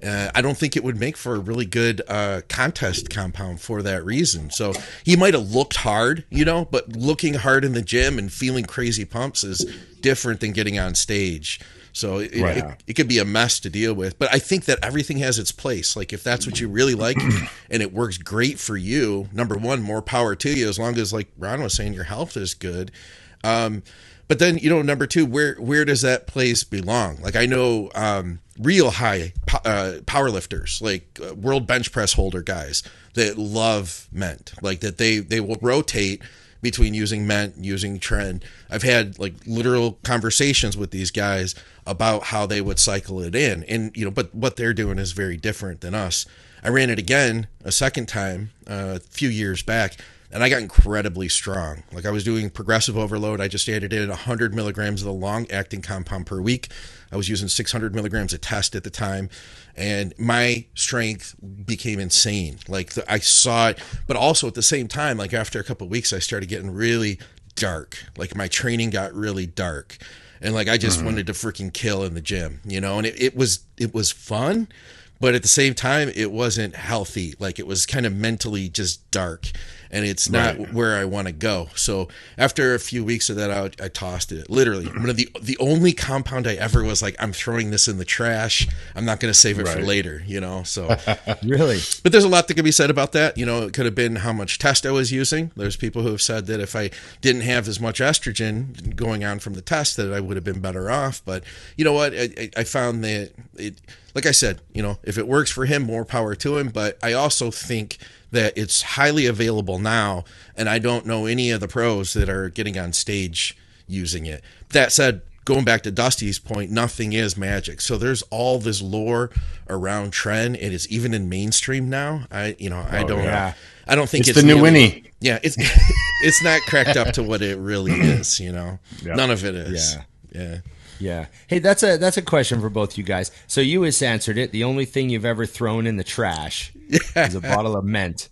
Uh, I don't think it would make for a really good uh, contest compound for that reason. So he might have looked hard, you know, but looking hard in the gym and feeling crazy pumps is different than getting on stage. So it, Right. it, it could be a mess to deal with. But I think that everything has its place. Like if that's what you really like and it works great for you, number one, more power to you as long as like Ron was saying your health is good. Um, but then you know, number two, where where does that place belong? Like I know um, real high po- uh, power lifters, like uh, world bench press holder guys that love Ment, like that they they will rotate between using Ment, using Tren. I've had like literal conversations with these guys about how they would cycle it in, and you know, but what they're doing is very different than us. I ran it again a second time uh, a few years back, and I got incredibly strong. Like I was doing progressive overload. I just added in 100 milligrams of the long acting compound per week. I was using 600 milligrams of test at the time, and my strength became insane. Like the, I saw it, but also at the same time, like after a couple of weeks, I started getting really dark. Like my training got really dark. And like I just mm-hmm. wanted to freaking kill in the gym, you know, and it, it was it was fun, but at the same time it wasn't healthy like it was kind of mentally just dark and it's not Right. where I want to go. So after a few weeks of that, I, I tossed it. Literally, one of the the only compound I ever was like, I'm throwing this in the trash. I'm not going to save it for later. You know, so. Really? But there's a lot that could be said about that. You know, it could have been how much test I was using. There's people who have said that if I didn't have as much estrogen going on from the test, that I would have been better off. But you know what? I- I found that it, like I said, you know, if it works for him, more power to him. But I also think that it's highly available now, and I don't know any of the pros that are getting on stage using it. That said, going back to Dusty's point, nothing is magic. So there's all this lore around tren. It is even in mainstream now. I, you know, I oh, don't, yeah. I don't think It's it's, the new Winnie. Yeah, it's it's not cracked up to what it really is. You know, Yeah. none of it is. Yeah. yeah. Yeah. Hey, that's a that's a question for both you guys. So you just answered it. The only thing you've ever thrown in the trash is a bottle of Ment.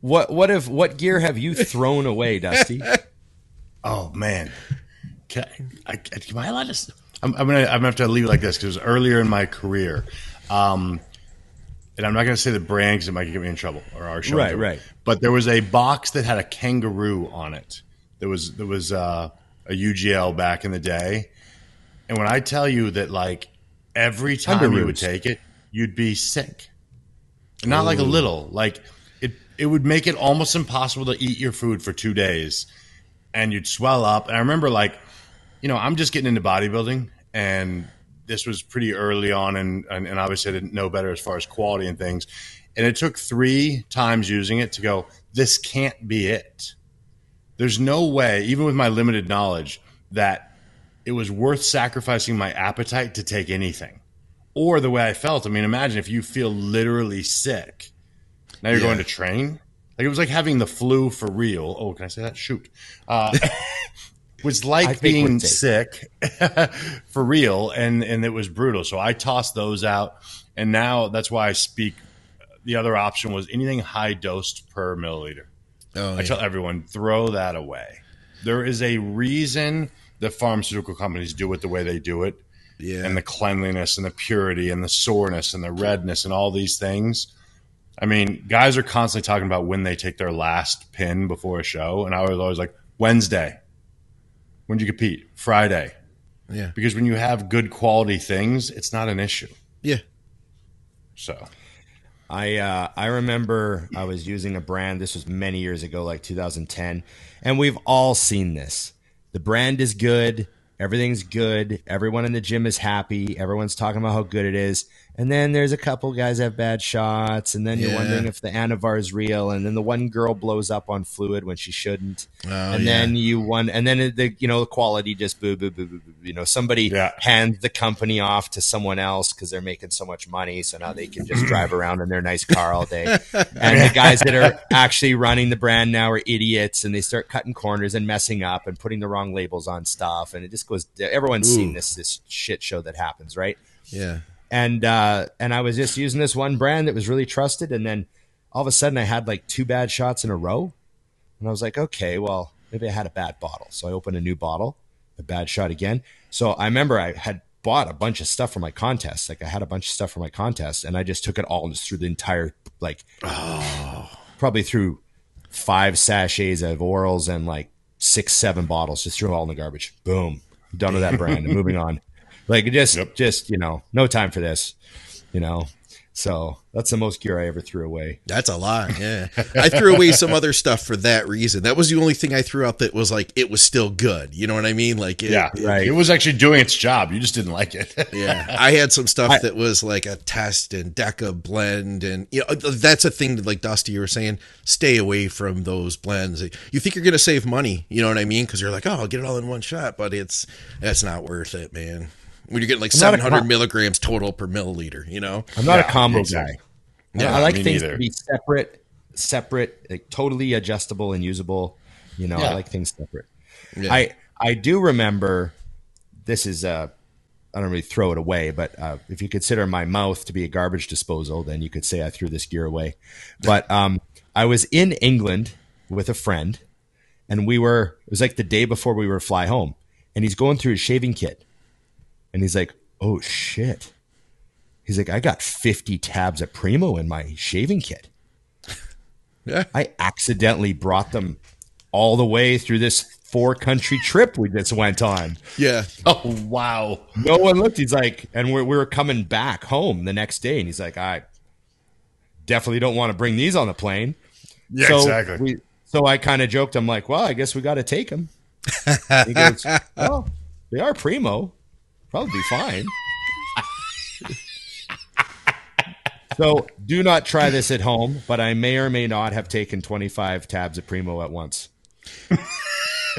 What what if what gear have you thrown away, Dusty? Oh man, can I, I, am I allowed to? I'm, I'm gonna I'm gonna have to leave it like this because it was earlier in my career, um, and I'm not gonna say the brand because it might get me in trouble or our show. Right, right. But there was a box that had a kangaroo on it. There was there was uh, a UGL back in the day, and when I tell you that like every time you would take it, you'd be sick. Not like a little, like it. It would make it almost impossible to eat your food for two days and you'd swell up. And I remember, like, you know, I'm just getting into bodybuilding, and this was pretty early on, and, and, and obviously I didn't know better as far as quality and things. And it took three times using it to go, this can't be it. There's no way, even with my limited knowledge, that it was worth sacrificing my appetite to take anything. Or the way I felt. I mean, imagine if you feel literally sick. Now you're Yeah. going to train. Like it was like having the flu for real. Oh, can I say that? Shoot. Uh, was like being sick for real, and and it was brutal. So I tossed those out, and now that's why I speak. The other option was anything high dosed per milliliter. Oh, I yeah. tell everyone throw that away. There is a reason that pharmaceutical companies do it the way they do it, yeah. and the cleanliness and the purity and the soreness and the redness and all these things. I mean, guys are constantly talking about when they take their last pin before a show, and I was always like, Wednesday. When did you compete? Friday. yeah. Because when you have good quality things, it's not an issue. Yeah. So I uh, I remember I was using a brand. This was many years ago, like 2010, and we've all seen this. The brand is good. Everything's good. Everyone in the gym is happy. Everyone's talking about how good it is. And then there's a couple guys have bad shots, and then you're Yeah. wondering if the Anavar is real. And then the one girl blows up on fluid when she shouldn't. Oh, and yeah. then you won, and then the you know the quality just boo boo boo boo. boo. You know somebody Yeah. hands the company off to someone else because they're making so much money, so now they can just drive around in their nice car all day. And the guys that are actually running the brand now are idiots, and they start cutting corners and messing up and putting the wrong labels on stuff, and it just goes. Everyone's seen this this shit show that happens, right? Yeah. And uh, and I was just using this one brand that was really trusted, and then all of a sudden I had like two bad shots in a row, and I was like, okay, well maybe I had a bad bottle, so I opened a new bottle, a bad shot again. So I remember I had bought a bunch of stuff for my contest, like I had a bunch of stuff for my contest, and I just took it all and just threw the entire like, probably through five sachets of orals and like six seven bottles, just threw them all in the garbage. Boom, done with that brand, and moving on. Like just, Yep. just you know, no time for this, you know. So that's the most gear I ever threw away. That's a lot. Yeah. I threw away some other stuff for that reason. That was the only thing I threw out that was like, it was still good. You know what I mean? Like, it, yeah, Right. It was actually doing its job. You just didn't like it. Yeah, I had some stuff I- that was like a test and deca blend, and you know that's a thing that like Dusty you were saying, stay away from those blends. You think you're gonna save money, you know what I mean? Because you're like, oh, I'll get it all in one shot, but it's that's not worth it, man. When you're getting like I'm 700 com- milligrams total per milliliter, you know? I'm not Yeah, a combo exactly. guy. Yeah, I like things neither. to be separate, separate, like totally adjustable and usable. You know, I like things separate. Yeah. I I do remember. This is a, I don't really throw it away, but uh, if you consider my mouth to be a garbage disposal, then you could say I threw this gear away. But um, I was in England with a friend, and we were. It was like the day before we were fly home, and he's going through his shaving kit, and he's like, "Oh shit." He's like, I got 50 tabs of Primo in my shaving kit. Yeah. I accidentally brought them all the way through this four country trip we just went on. Yeah. Oh wow. No one looked. He's like, and we're, we were coming back home the next day, and he's like, I definitely don't want to bring these on the plane. Yeah, so exactly. We, so I kind of joked. I'm like, well, I guess we got to take them. he goes, well, they are primo. Probably be fine. so do not try this at home, but I may or may not have taken 25 tabs of primo at once.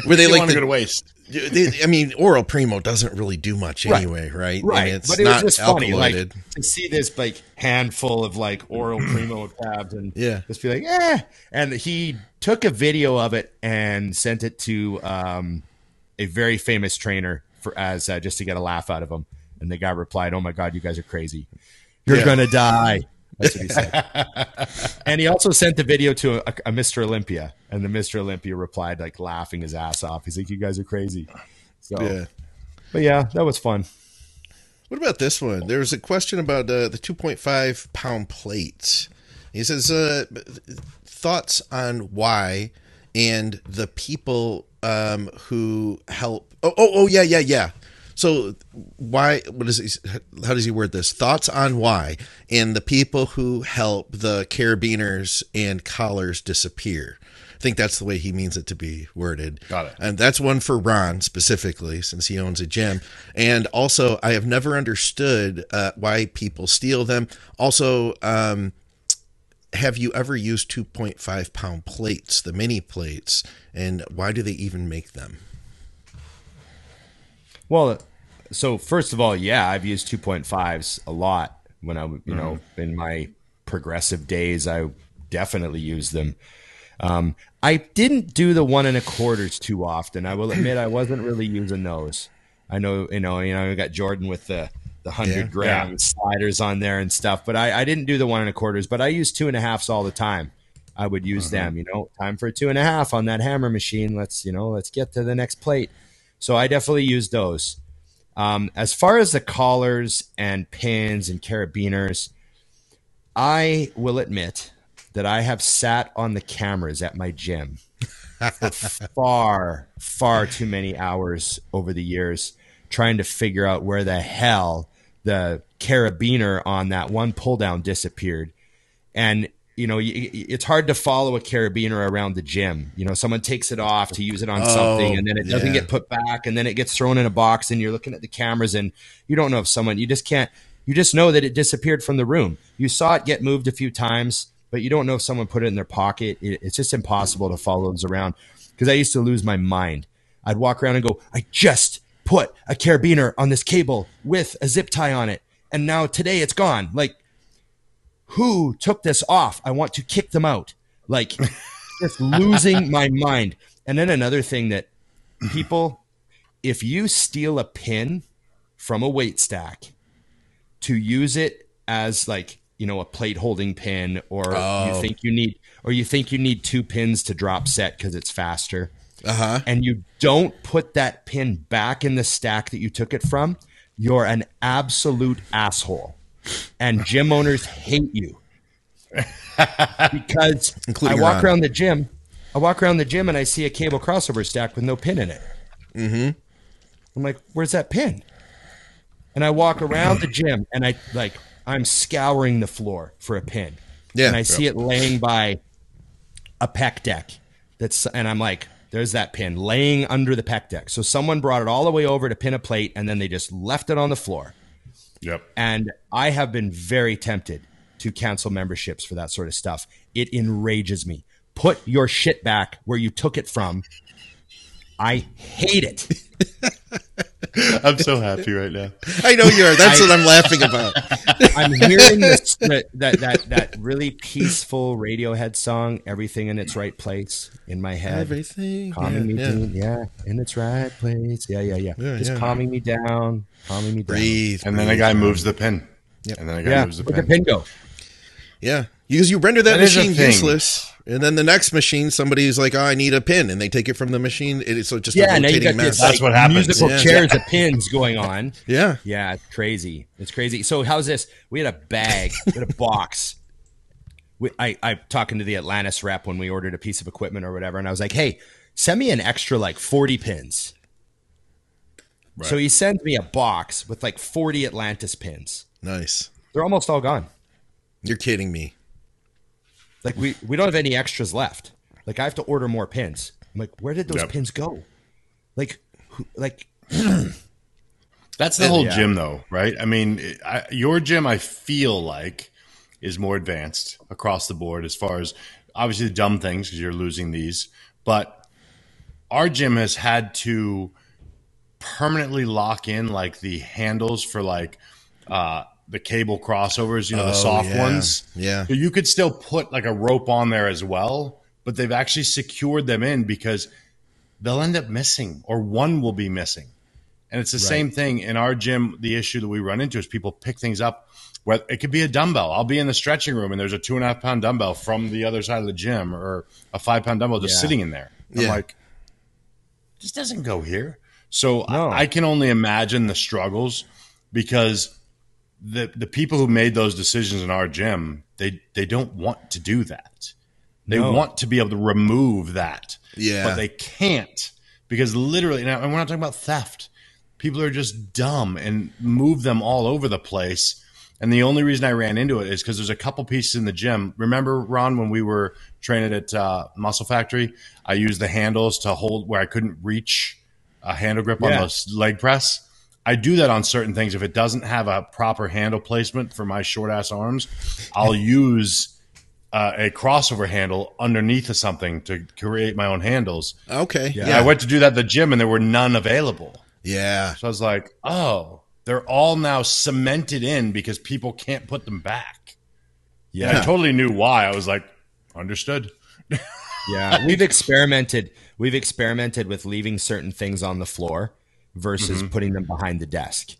Were they you like the, to waste. they- I mean, oral primo doesn't really do much Right. anyway, right? Right, And it's but it was not just funny, alkylated. like to see this like handful of like oral primo tabs, and Yeah. just be like, eh. And he took a video of it and sent it to um, a very famous trainer for as uh, just to get a laugh out of him. And the guy replied, "Oh my god, you guys are crazy! You're Yeah. gonna die." That's what he said. and he also sent the video to a, a Mr. Olympia, and the Mr. Olympia replied like laughing his ass off. He's like, "You guys are crazy." So, yeah. but yeah, that was fun. What about this one? There was a question about uh, the 2.5 pound plates. He says, uh, thoughts on why and the people um, who help. Oh, oh, oh, yeah, yeah, yeah. So why? What is he? How does he word this? Thoughts on why and the people who help the carabiners and collars disappear. I think that's the way he means it to be worded. Got it. And that's one for Ron specifically, since he owns a gym. And also, I have never understood uh, why people steal them. Also, um, have you ever used 2.5 pound plates, the mini plates, and why do they even make them? Well, so first of all, yeah, I've used 2.5s a lot when I, you know, in my progressive days, I definitely used them. Um, I didn't do the one and a quarters too often. I will admit I wasn't really using those. I know, you know, you know, I got Jordan with the the hundred Yeah. gram Yeah. sliders on there and stuff, but I, I didn't do the one and a quarters. But I used two and a halves all the time. I would use them. You know, time for a two and a half on that hammer machine. Let's you know, let's get to the next plate. So I definitely use those. Um, as far as the collars and pins and carabiners, I will admit that I have sat on the cameras at my gym for far, far too many hours over the years trying to figure out where the hell the carabiner on that one pull down disappeared. And you know, it's hard to follow a carabiner around the gym. You know, someone takes it off to use it on something, oh, and then it doesn't yeah. get put back, and then it gets thrown in a box, and you're looking at the cameras, and you don't know if someone. You just can't. You just know that it disappeared from the room. You saw it get moved a few times, but you don't know if someone put it in their pocket. It, it's just impossible to follow those around because I used to lose my mind. I'd walk around and go, I just put a carabiner on this cable with a zip tie on it, and now today it's gone. Like who took this off? I want to kick them out. Like just losing my mind. And then another thing that people, if you steal a pin from a weight stack to use it as like, you know, a plate holding pin, or Oh. you think you need, or you think you need two pins to drop set because it's faster, Uh huh. and you don't put that pin back in the stack that you took it from, you're an absolute asshole. And gym owners hate you. because Including I walk Ron. around the gym, I walk around the gym and I see a cable crossover stack with no pin in it. Mm-hmm. I'm like, where's that pin? And I walk around the gym and I like I'm scouring the floor for a pin. Yeah. And I see it laying by a pec deck. That's and I'm like, there's that pin laying under the pec deck. So someone brought it all the way over to pin a plate and then they just left it on the floor. Yep. And I have been very tempted to cancel memberships for that sort of stuff. It enrages me. Put your shit back where you took it from. I hate it. I'm so happy right now. I know you are. That's what I'm laughing about. I'm hearing this, that, that that that really peaceful Radiohead song, "Everything in Its Right Place," in my head. Everything. calming yeah, me yeah. down. Yeah, in its right place. Yeah, yeah, yeah. Yeah, Just yeah. calming me down, calming me down. Breathe. And then a guy moves um, the pin. Yeah. And then a guy Yeah, moves the where'd the pin. pin go? Yeah, because you render that, That is a machine useless, and then the next machine, somebody's like, "Oh, I need a pin," and they take it from the machine. It is so just Yeah, a now you rotating got mess. this That's like, what happens. musical Yeah. chairs of pins going on. yeah, Yeah, it's crazy. It's crazy. So how's this? We had a bag, we had a box we, I I talking to the Atlantis rep when we ordered a piece of equipment or whatever, and I was like, hey, send me an extra like forty pins. Right. So he sends me a box with like forty Atlantis pins. Nice. They're almost all gone. You're kidding me. Like we we don't have any extras left. Like I have to order more pins. I'm like, where did those Yep. pins go? Like, who, like That's the whole Yeah. gym, though, right? I mean, I, your gym, I feel like, is more advanced across the board as far as obviously the dumb things because you're losing these, but our gym has had to permanently lock in like the handles for like uh, the cable crossovers, you know, the Oh, soft yeah. ones. Yeah. So you could still put like a rope on there as well, but they've actually secured them in because they'll end up missing or one will be missing. And it's the same thing in our gym. The issue that we run into is people pick things up. Where it could be a dumbbell. I'll be in the stretching room and there's a two and a half pound dumbbell from the other side of the gym or a five pound dumbbell just Yeah. sitting in there. I'm Yeah. like, this doesn't go here. So No. I, I can only imagine the struggles because the the people who made those decisions in our gym, they they don't want to do that. They No. want to be able to remove that. Yeah. But they can't because literally, now, and we're not talking about theft. People are just dumb and move them all over the place. And the only reason I ran into it is because there's a couple pieces in the gym. Remember, Ron, when we were training at uh, Muscle Factory, I used the handles to hold where I couldn't reach a handle grip on Yeah. the leg press. I do that on certain things. If it doesn't have a proper handle placement for my short ass arms, I'll use uh, a crossover handle underneath of something to create my own handles. Okay. Yeah. Yeah. I went to do that at the gym and there were none available. Yeah. So I was like, oh, they're all now cemented in because people can't put them back. yeah, And I totally knew why. I was like, understood. Yeah, we've experimented. We've experimented with leaving certain things on the floor versus Mm-hmm. putting them behind the desk.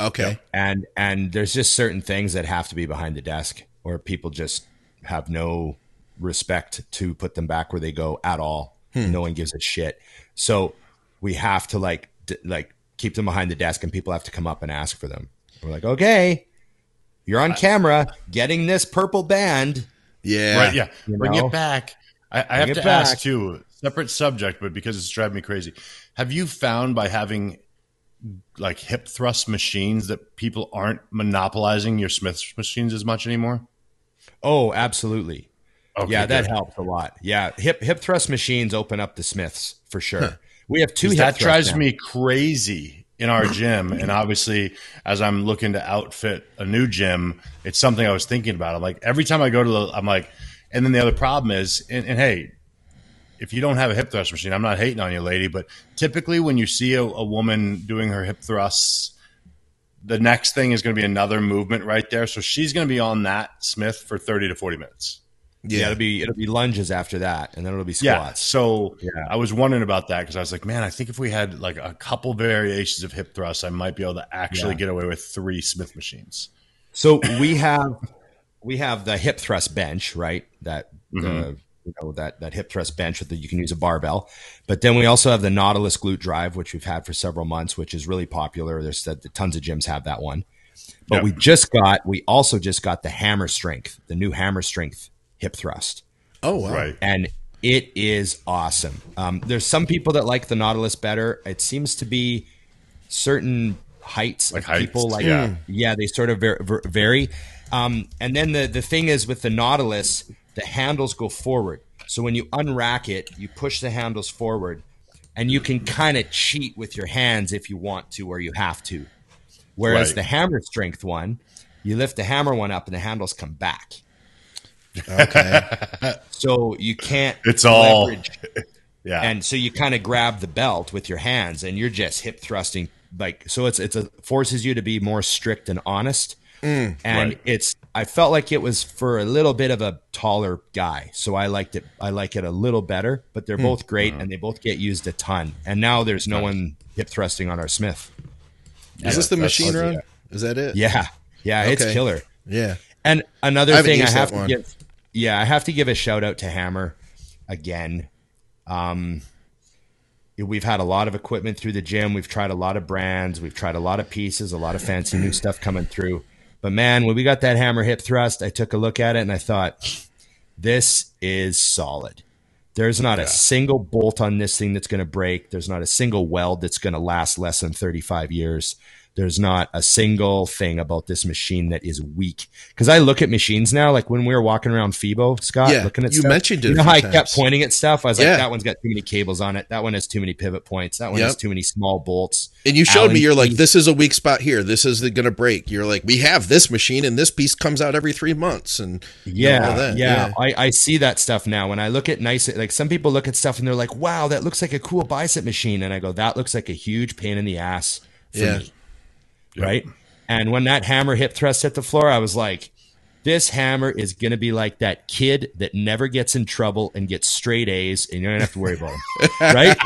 Okay. And and there's just certain things that have to be behind the desk, or people just have no respect to put them back where they go at all. No one gives a shit. So we have to like d- like keep them behind the desk, and people have to come up and ask for them. We're like, okay, you're on camera getting this purple band. Yeah. Right. Yeah. You Bring know? it back. I, I have to back. ask too, separate subject, but because it's driving me crazy. Have you found by having like hip thrust machines that people aren't monopolizing your Smith's machines as much anymore? Oh, absolutely. Okay, yeah, that helps a lot. Yeah, hip hip thrust machines open up the Smiths for sure. We have two. Hip that drives now. me crazy in our gym and obviously as i'm looking to outfit a new gym it's something i was thinking about i'm like every time i go to the i'm like and then the other problem is and, and hey if you don't have a hip thrust machine i'm not hating on you lady but typically when you see a, a woman doing her hip thrusts the next thing is going to be another movement right there so she's going to be on that smith for 30 to 40 minutes Yeah, Yeah. it'll be it'll be lunges after that, and then it'll be squats. Yeah. So Yeah. I was wondering about that because I was like, man, I think if we had like a couple variations of hip thrusts, I might be able to actually Yeah. get away with three Smith machines. So we have we have the hip thrust bench, right? That Mm-hmm. the you know that that hip thrust bench with the, you can use a barbell, but then we also have the Nautilus glute drive, which we've had for several months, which is really popular. There's that tons of gyms have that one, but Yep. we just got we also just got the Hammer Strength, the new Hammer Strength hip thrust. Oh wow. Right. and it is awesome. Um, there's some people that like the Nautilus better. It seems to be certain heights Like of heights, people like yeah. yeah they sort of ver- ver- vary. Um, and then the the thing is with the Nautilus, the handles go forward. So when you unrack it, you push the handles forward, and you can kind of cheat with your hands if you want to or you have to. Whereas Right. the hammer strength one, you lift the hammer one up and the handles come back. Okay. So you can't. It's all- Yeah. and so you kind of grab the belt with your hands and you're just hip thrusting like so it's it's a forces you to be more strict and honest Mm, and Right. it's i felt like it was for a little bit of a taller guy so i liked it i like it a little better but they're mm. both great and they both get used a ton and now there's no one hip thrusting on our smith Is this the machine fuzzy, run? Is that it? yeah yeah it's killer Yeah. and another I thing I have to one. give, yeah, I have to give a shout out to Hammer again. Um, we've had a lot of equipment through the gym. We've tried a lot of brands. We've tried a lot of pieces, a lot of fancy new stuff coming through. But man, when we got that Hammer hip thrust, I took a look at it and I thought, this is solid. There's not a single bolt on this thing that's going to break. There's not a single weld that's going to last less than 35 years. There's not a single thing about this machine that is weak. Because I look at machines now, like when we were walking around FIBO, Scott, Yeah, looking at you stuff, mentioned it You know how I kept pointing at stuff? I was Yeah. like, that one's got too many cables on it. That one has too many pivot points. That one has too many small bolts. And you showed Allen me, you're like, this is a weak spot here. This is going to break. You're like, we have this machine, and this piece comes out every three months. And know, Yeah, yeah. I, I see that stuff now. When I look at nice, like some people look at stuff and they're like, "Wow, that looks like a cool bicep machine," and I go, "That looks like a huge pain in the ass for Yeah. me." Right. And when that hammer hip thrust hit the floor, I was like, "This hammer is going to be like that kid that never gets in trouble and gets straight A's, and you don't have to worry about him." right?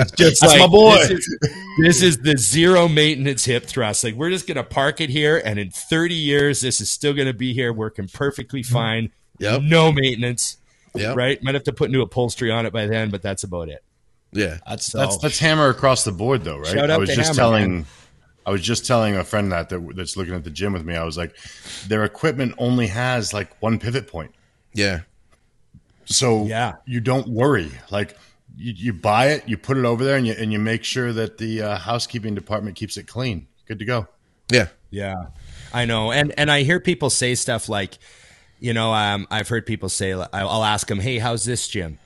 It's just That's like, my boy. This is, this is the zero maintenance hip thrust. Like we're just going to park it here, and in 30 years, this is still going to be here working perfectly mm-hmm. fine. Yep. No maintenance. Yep. Right. Might have to put new upholstery on it by then, but that's about it. Yeah. That's So- that's that's hammer across the board though, right? Shout I was to just Hammer, telling man. I was just telling a friend that, that that's looking at the gym with me. I was like, their equipment only has like one pivot point. Yeah. So Yeah. you don't worry. Like you, you buy it, you put it over there, and you and you make sure that the uh, housekeeping department keeps it clean. Good to go. Yeah. Yeah, I know, and and I hear people say stuff like, you know, um, I've heard people say, I'll ask them, "Hey, how's this gym?"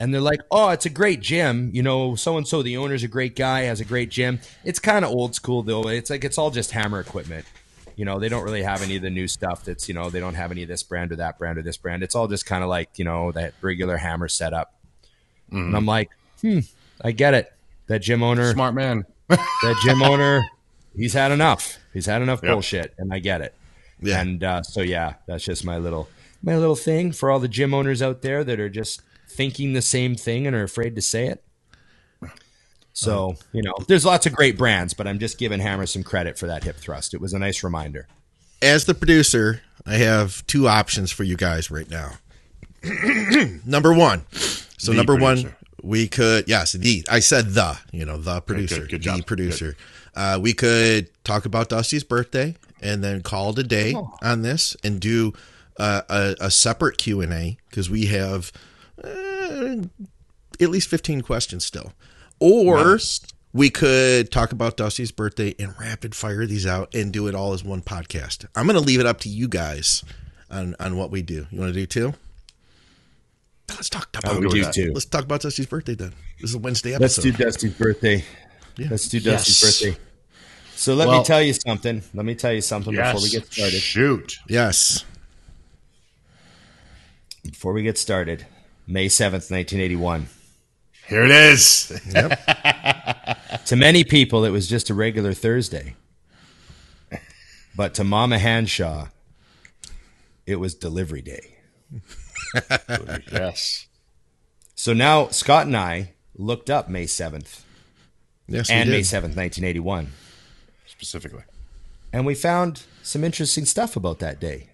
And they're like, "Oh, it's a great gym. You know, so and so, the owner's a great guy, has a great gym. It's kind of old school though. It's like it's all just hammer equipment. You know, they don't really have any of the new stuff. That's you know, they don't have any of this brand or that brand or this brand. It's all just kind of like you know that regular hammer setup." And I'm like, "Hmm, I get it. That gym owner, Smart man. that gym owner, he's had enough. He's had enough Yep. bullshit, and I get it. Yeah. And uh, so yeah, that's just my little my little thing for all the gym owners out there that are just thinking the same thing and are afraid to say it. So you know, there's lots of great brands, but I'm just giving Hammer some credit for that hip thrust. It was a nice reminder. As the producer, I have two options for you guys right now. number one. So The number one, we could yes, the I said the, you know, the producer, good, good the job. producer. Uh, we could talk about Dusty's birthday and then call it a day Oh. on this and do uh, a, a separate Q and A because we have uh, at least fifteen questions still. Or Nice. we could talk about Dusty's birthday and rapid fire these out and do it all as one podcast. I'm going to leave it up to you guys on on what we do. You want to do two? Let's talk about we do too. Let's talk about Dusty's birthday then. This is a Wednesday episode. Let's do Dusty's birthday. Yeah. Let's do Yes. Dusty's birthday. So let Well- me tell you something. Let me tell you something Yes. before we get started. Shoot. yes. Before we get started, May seventh, nineteen eighty one. Here it is. To many people, it was just a regular Thursday. But to Mama Hanshaw, it was delivery day. yes. So now Scott and I looked up May 7th Yes. and May 7th, 1981. Specifically. And we found some interesting stuff about that day.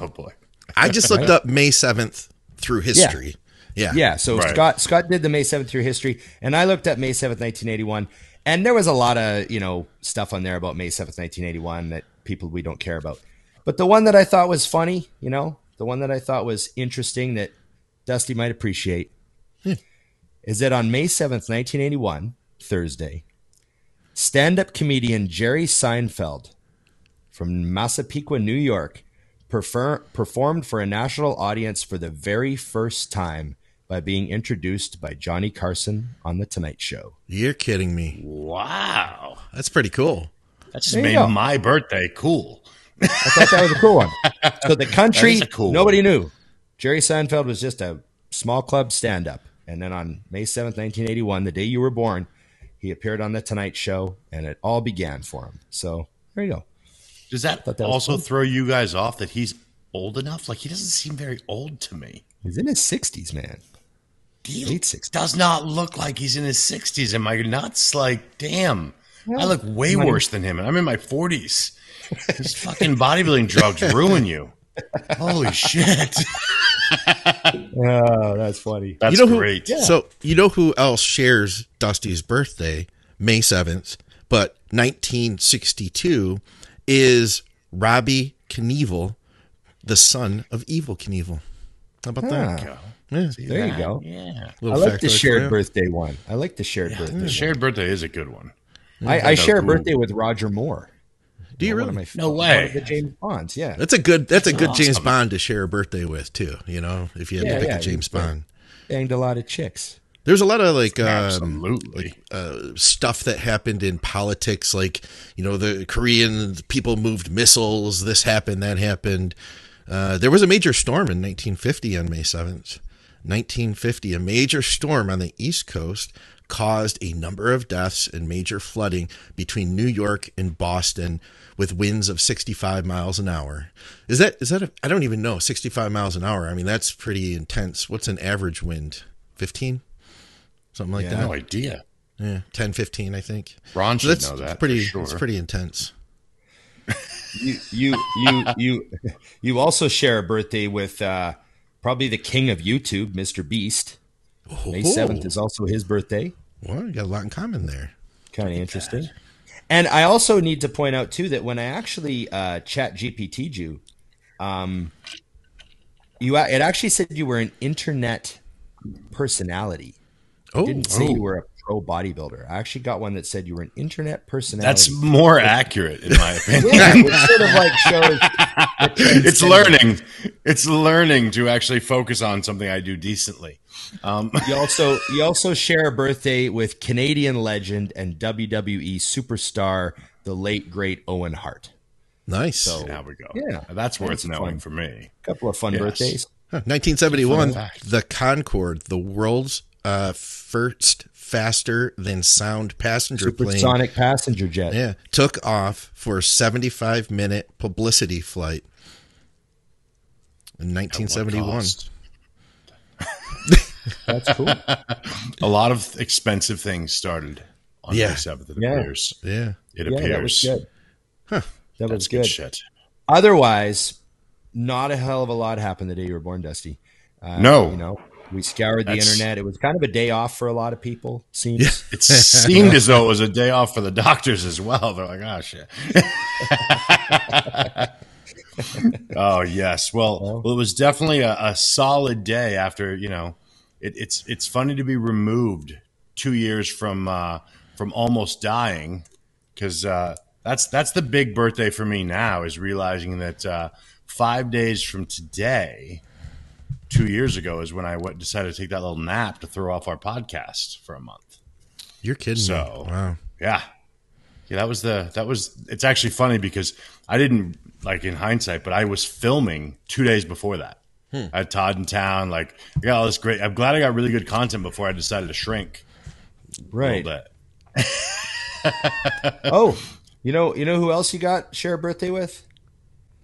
Oh boy. I just looked up May 7th through history. Yeah. Yeah, so Right. Scott Scott did the May 7th through history, and I looked at May 7th, 1981, and there was a lot of, you know, stuff on there about May 7th, 1981 that people we don't care about. But the one that I thought was funny, you know, the one that I thought was interesting that Dusty might appreciate hmm. is that on May 7th, 1981, Thursday, stand-up comedian Jerry Seinfeld from Massapequa, New York, prefer, performed for a national audience for the very first time by being introduced by Johnny Carson on The Tonight Show. You're kidding me. Wow. That's pretty cool. That just There made go. my birthday cool. I thought that was a cool one. So the country, That is a cool nobody knew. Jerry Seinfeld was just a small club stand-up. And then on May 7th, 1981, the day you were born, he appeared on The Tonight Show, and it all began for him. So there you go. Does that, that also cool. throw you guys off that he's old enough? Like he doesn't seem very old to me. He's in his 60s, man. He Late 60s. does not look like he's in his sixties. Am I nuts? Like, damn. I look way I'm not worse than him, and I'm in my forties. These fucking bodybuilding drugs ruin you. Holy shit. Oh, that's funny. That's you know who, great. So you know who else shares Dusty's birthday, May seventh, but 1962 is Robbie Knievel, the son of Evel Knievel. How about that? Yeah, There you go. Yeah. I like the shared you. birthday one. I like the shared birthday. The one. shared birthday is a good one. I, I share a Ooh. birthday with Roger Moore. Do you One of really? my- No one way. of the James Bonds, yeah. That's a good. That's a good James. Bond to share a birthday with too. You know, if you had Yeah, to pick yeah, a James. Bond. Banged a lot of chicks. There's a lot of like um, Absolutely. uh, stuff that happened in politics, like you know the Korean people moved missiles. This happened, that happened. Uh, there was a major storm in 1950 on May 7th. 1950, a major storm on the East Coast caused a number of deaths and major flooding between New York and Boston with winds of 65 miles an hour. Is that is that a, I don't even know 65 miles an hour. I mean that's pretty intense. What's an average wind? 15? Something like Yeah. that. no idea. Yeah, 10, 15, I think. Ron So should that's know that. pretty. sure. It's pretty intense. You you you you you also share a birthday with uh, probably the king of YouTube, Mr. Beast. May seventh is also his birthday. Well, you got a lot in common there. Kind of interesting. And I also need to point out too that when I actually uh, chat GPT'd you, um, you it actually said you were an internet personality. Oh, didn't say oh. you were a pro bodybuilder. I actually got one that said you were an internet personality. That's more accurate, in my opinion. yeah, which sort of like shows. it's learning. It's learning to actually focus on something I do decently. Um, You also you also share a birthday with Canadian legend and WWE superstar, the late great Owen Hart. nice. So there we go. Yeah. that's worth That's knowing fun. for me. A couple of fun Yes. birthdays. Huh, 1971, Fun the Concorde, the world's uh, first faster than sound passenger plane, Supersonic passenger jet. yeah, took off for a 75 minute publicity flight in 1971. That's cool. A lot of expensive things started on Yeah. May 7th, it Yeah. appears. Yeah. It yeah, appears. that was good. That That's was good good. shit. Otherwise, not a hell of a lot happened the day you were born, Dusty. Uh, No. you know, we scoured the That's- internet. It was kind of a day off for a lot of people. Seems. It seemed as though it was a day off for the doctors as well. They're like, oh shit. oh yes. Well, well, it was definitely a, a solid day after you know. It, it's it's funny to be removed two years from uh, from almost dying because uh, that's that's the big birthday for me now is realizing that uh, five days from today, two years ago, is when I went, decided to take that little nap to throw off our podcast for a month. You're kidding So- me. Wow. Yeah. Yeah, that was the that was it's actually funny because I didn't like in hindsight, but I was filming two days before that. Hmm. I had Todd in town, like I got all this great I'm glad I got really good content before I decided to shrink a right. little bit. Oh, you know, you know who else you got share a birthday with?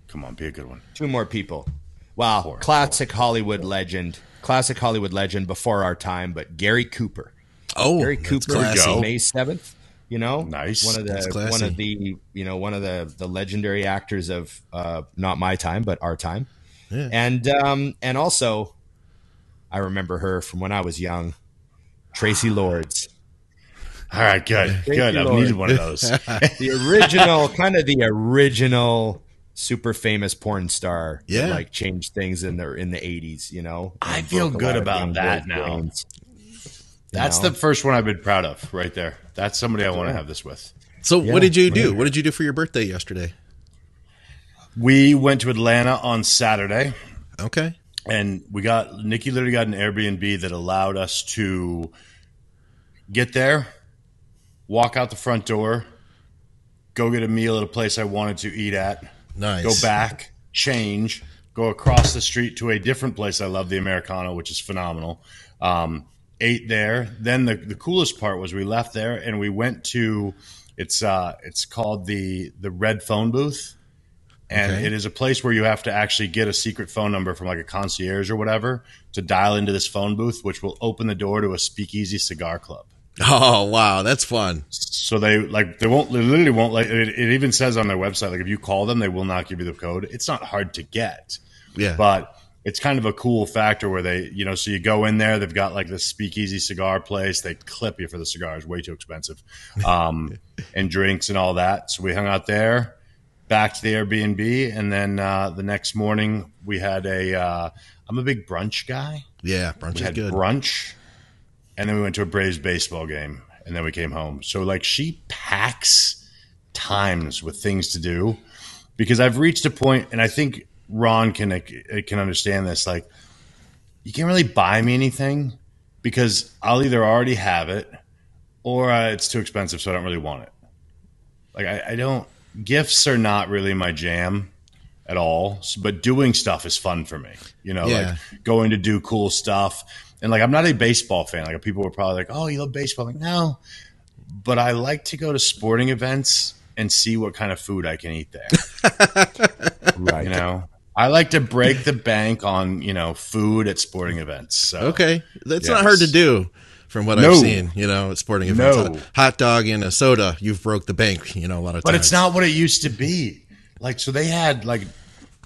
Come on, be a good one. Two more people. Wow, Four. classic Hollywood legend, classic Hollywood legend before our time, but Gary Cooper. Oh, Gary Cooper. May seventh. You know, Nice. One of the one of the you know one of the the legendary actors of uh, not my time, but our time. Yeah. And um and also, I remember her from when I was young, Traci Lords, All right, good. Thank good. you, I've needed one of those. the original, kind of the original super famous porn star. that, Yeah. like changed things in the in the eighties. You know, I feel good about that now. brains. That's know? the first one I've been proud of right there. That's somebody I want to have this with. So, Yeah, what did you do? right. What did you do for your birthday yesterday? We went to Atlanta on Saturday. Okay. and we got Nikki literally got an Airbnb that allowed us to get there, walk out the front door, go get a meal at a place I wanted to eat at, Nice. go back, change, go across the street to a different place I love, the Americano, which is phenomenal. Um, ate there. Then the, the coolest part was we left there and we went to it's uh, it's called the the Red Phone Booth and Okay. it is a place where you have to actually get a secret phone number from like a concierge or whatever to dial into this phone booth, which will open the door to a speakeasy cigar club. Oh, wow. That's fun. So they like they won't they literally won't like it, it even says on their website like if you call them they will not give you the code. It's not hard to get, Yeah. but it's kind of a cool factor where they you know so you go in there they've got like this speakeasy cigar place they clip you for the cigars way too expensive, um, and drinks and all that. So we hung out there. back to the Airbnb, and then uh, the next morning we had a. Uh, I'm a big brunch guy. Yeah, brunch We is had good. brunch, and then we went to a Braves baseball game, and then we came home. So like she packs times with things to do because I've reached a point, and I think Ron can can understand this. Like you can't really buy me anything because I'll either already have it or uh, it's too expensive, so I don't really want it. Like I, I don't. Gifts are not really my jam at all, but doing stuff is fun for me. You know, Yeah. like going to do cool stuff. And like I'm not a baseball fan. Like people were probably like, "Oh, you love baseball?" I'm like, no, but I like to go to sporting events and see what kind of food I can eat there. Right. You know, I like to break the bank on you know food at sporting events. So Okay, that's Yes. not hard to do. From what No. I've seen, you know, at sporting events, No. hot dog and a soda, you've broke the bank. You know, a lot of But times. it's not what it used to be. Like, so they had like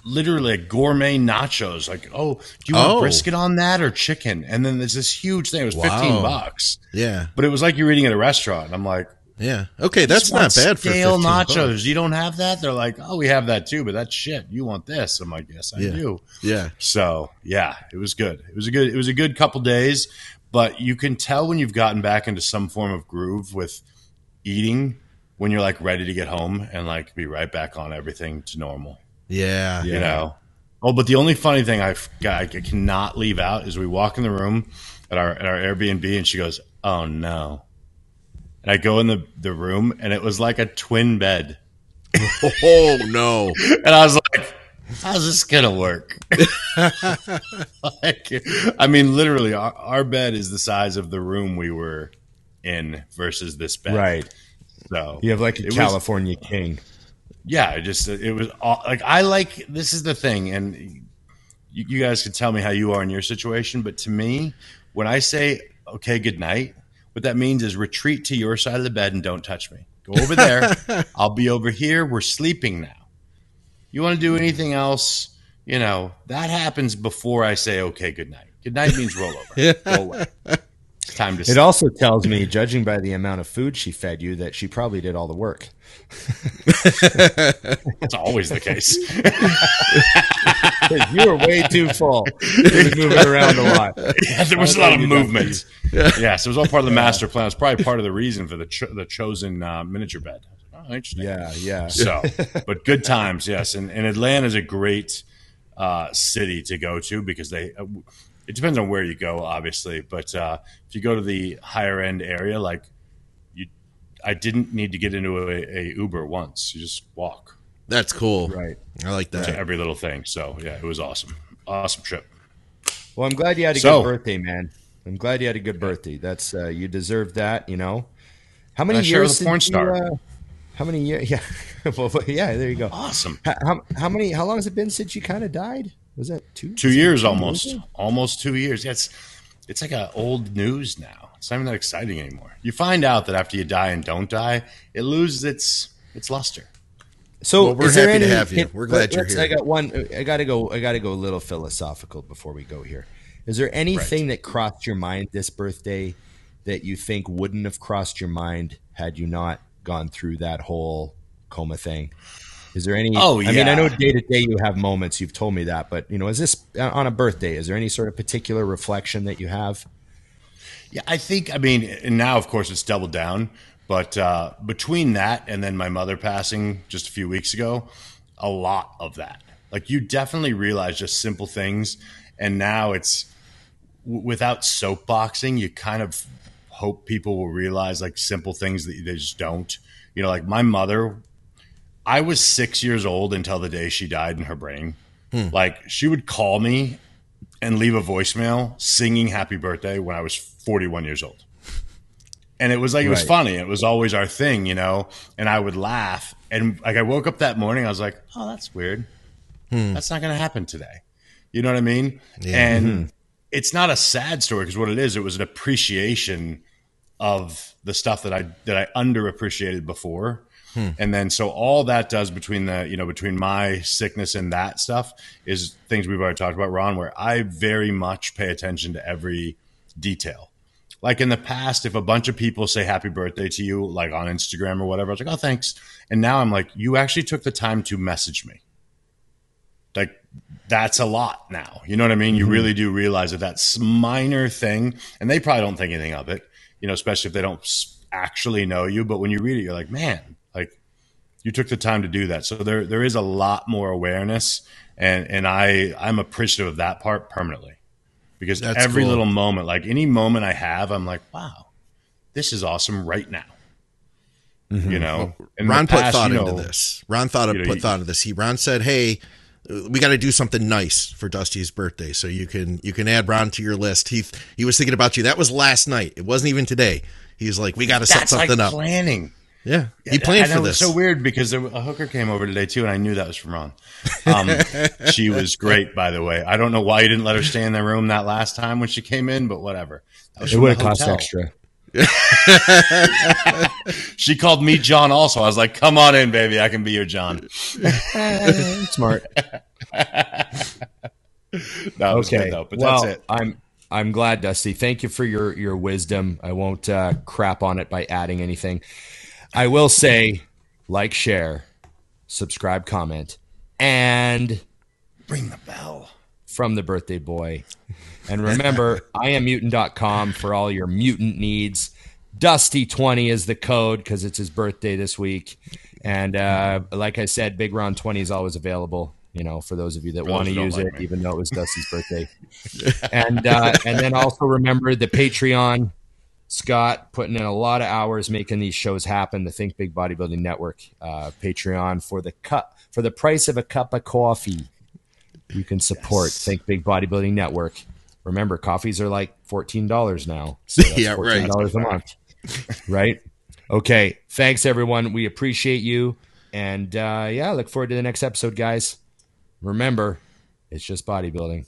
literally like gourmet nachos. Like, oh, do you want Oh. brisket on that or chicken? And then there's this huge thing. It was fifteen bucks, Yeah, but it was like you're eating at a restaurant. I'm like, yeah. Okay, that's not bad for stale 15 nachos. bucks. You don't have that? They're like, oh, we have that too, but that's shit. You want this? I'm like, yes, I Yeah. do. Yeah, So yeah, it was good. It was a good. It was a good couple days, but you can tell when you've gotten back into some form of groove with eating when you're like ready to get home and like be right back on everything to normal. Yeah, You know. Oh, but the only funny thing I've got, I cannot leave out is we walk in the room at our at our Airbnb and she goes, "Oh no," and I go in the the room and it was like a twin bed, Oh no! and I was like. How's this gonna work? like, I mean, literally, our, our bed is the size of the room we were in versus this bed. Right. So You have like a It was- California king. Yeah, it just it was all, like I like this is the thing, and you, you guys can tell me how you are in your situation, but to me, when I say okay, good night, what that means is retreat to your side of the bed and don't touch me. Go over there. I'll be over here. We're sleeping now. You want to do anything else? You know that happens before I say okay, good night. Good night means roll over. Go away. It's time to. It sleep. also tells me, judging by the amount of food she fed you, that she probably did all the work. It's always the case. you were way too full. You was moving around a lot. Yeah, there was a lot of movement. Yes, it was all part of the master plan. It was probably part of the reason for the cho- the chosen uh, miniature bed. Oh, interesting. Yeah, yeah. So, but good times, yes. And, and Atlanta is a great uh, city to go to because they. It depends on where you go, obviously, but uh, if you go to the higher end area, like you, I didn't need to get into a, a Uber once. You just walk That's cool. Right. I like to that. every little thing. So yeah, it was awesome, awesome trip. Well, I'm glad you had a So- good birthday, man. I'm glad you had a good birthday. That's uh, you deserve that. You know, how many I years? with a porn since star. You, uh, how many years? Yeah, well, yeah. There you go. Awesome. How, how, how many? How long has it been since you kind of died? Was that two? two years almost almost two years yeah, it's it's like a old news now it's not even that exciting anymore you find out that after you die and don't die it loses its its luster So Well, we're is there happy to have you. We're glad you're here. I got one. I got to go. I got to go a little philosophical before we go here. Is there anything that crossed your mind this birthday that you think wouldn't have crossed your mind had you not gone through that whole coma thing? Is there any? Oh, yeah. I mean, I know day to day you have moments. You've told me that, but you know, is this uh, on a birthday? Is there any sort of particular reflection that you have? yeah i think i mean and now of course it's doubled down but uh between that and then my mother passing just a few weeks ago a lot of that like you definitely realize just simple things and now it's w- without soapboxing you kind of hope people will realize like simple things that they just don't you know like my mother I was six years old until the day she died in her brain. Hmm. Like she would call me and leave a voicemail singing happy birthday when I was 41 years old. And it was like, it was Right. funny. It was always our thing, you know? And I would laugh. And like I woke up that morning, I was like, oh, that's weird. Hmm. That's not going to happen today. You know what I mean? And mm-hmm. it's not a sad story because what it is, it was an appreciation of the stuff that I that I underappreciated before. And then so all that does between the you know between my sickness and that stuff is things we've already talked about, Ron, where I very much pay attention to every detail. like in the past, if a bunch of people say happy birthday to you, like on Instagram or whatever, I was like, oh, thanks. And now I'm like, you actually took the time to message me. Like, that's a lot now. You know what I mean? You Mm-hmm. really do realize that that's minor thing, and they probably don't think anything of it. You know, especially if they don't actually know you. But when you read it, you're like, man, you took the time to do that. So there there is a lot more awareness, and and I I'm appreciative of that part permanently because That's every cool. little moment, like any moment I have, I'm like, wow, this is awesome right now. Mm-hmm. You know, In Ron put thought you into this. Ron thought you know, put thought into this. He Ron said, "Hey, we got to do something nice for Dusty's birthday, so you can you can add Ron to your list." He he was thinking about you. That was last night. It wasn't even today. He's like, "We got to set That's something like up." planning. Yeah, he planned I for know, this. It's so weird because there, a hooker came over today too, and I knew that was from Ron. Um, she was great, by the way. I don't know why you didn't let her stay in the room that last time when she came in, but whatever. That was It would have cost extra. She called me John. Also, I was like, "Come on in, baby. I can be your John." Smart. That was okay. good though. But well, that's it. I'm I'm glad, Dusty. Thank you for your your wisdom. I won't uh, crap on it by adding anything. I will say, like, share, subscribe, comment, and Ring the bell. from the birthday boy. And remember, iammutant.com for all your mutant needs. Dusty20 is the code because it's his birthday this week. And uh, like I said, Big Ron 20 is always available, you know, for those of you that want to use don't it, me. even though it was Dusty's birthday. and uh, and then also remember the Patreon. Scott putting in a lot of hours making these shows happen. The Think Big Bodybuilding Network uh, Patreon for the cup for the price of a cup of coffee. You can support Yes. Think Big Bodybuilding Network. Remember, coffees are like fourteen dollars now. So Yeah, right. fourteen dollars a month. right? Okay. Thanks everyone. We appreciate you. And uh, yeah, look forward to the next episode, guys. Remember, it's just bodybuilding.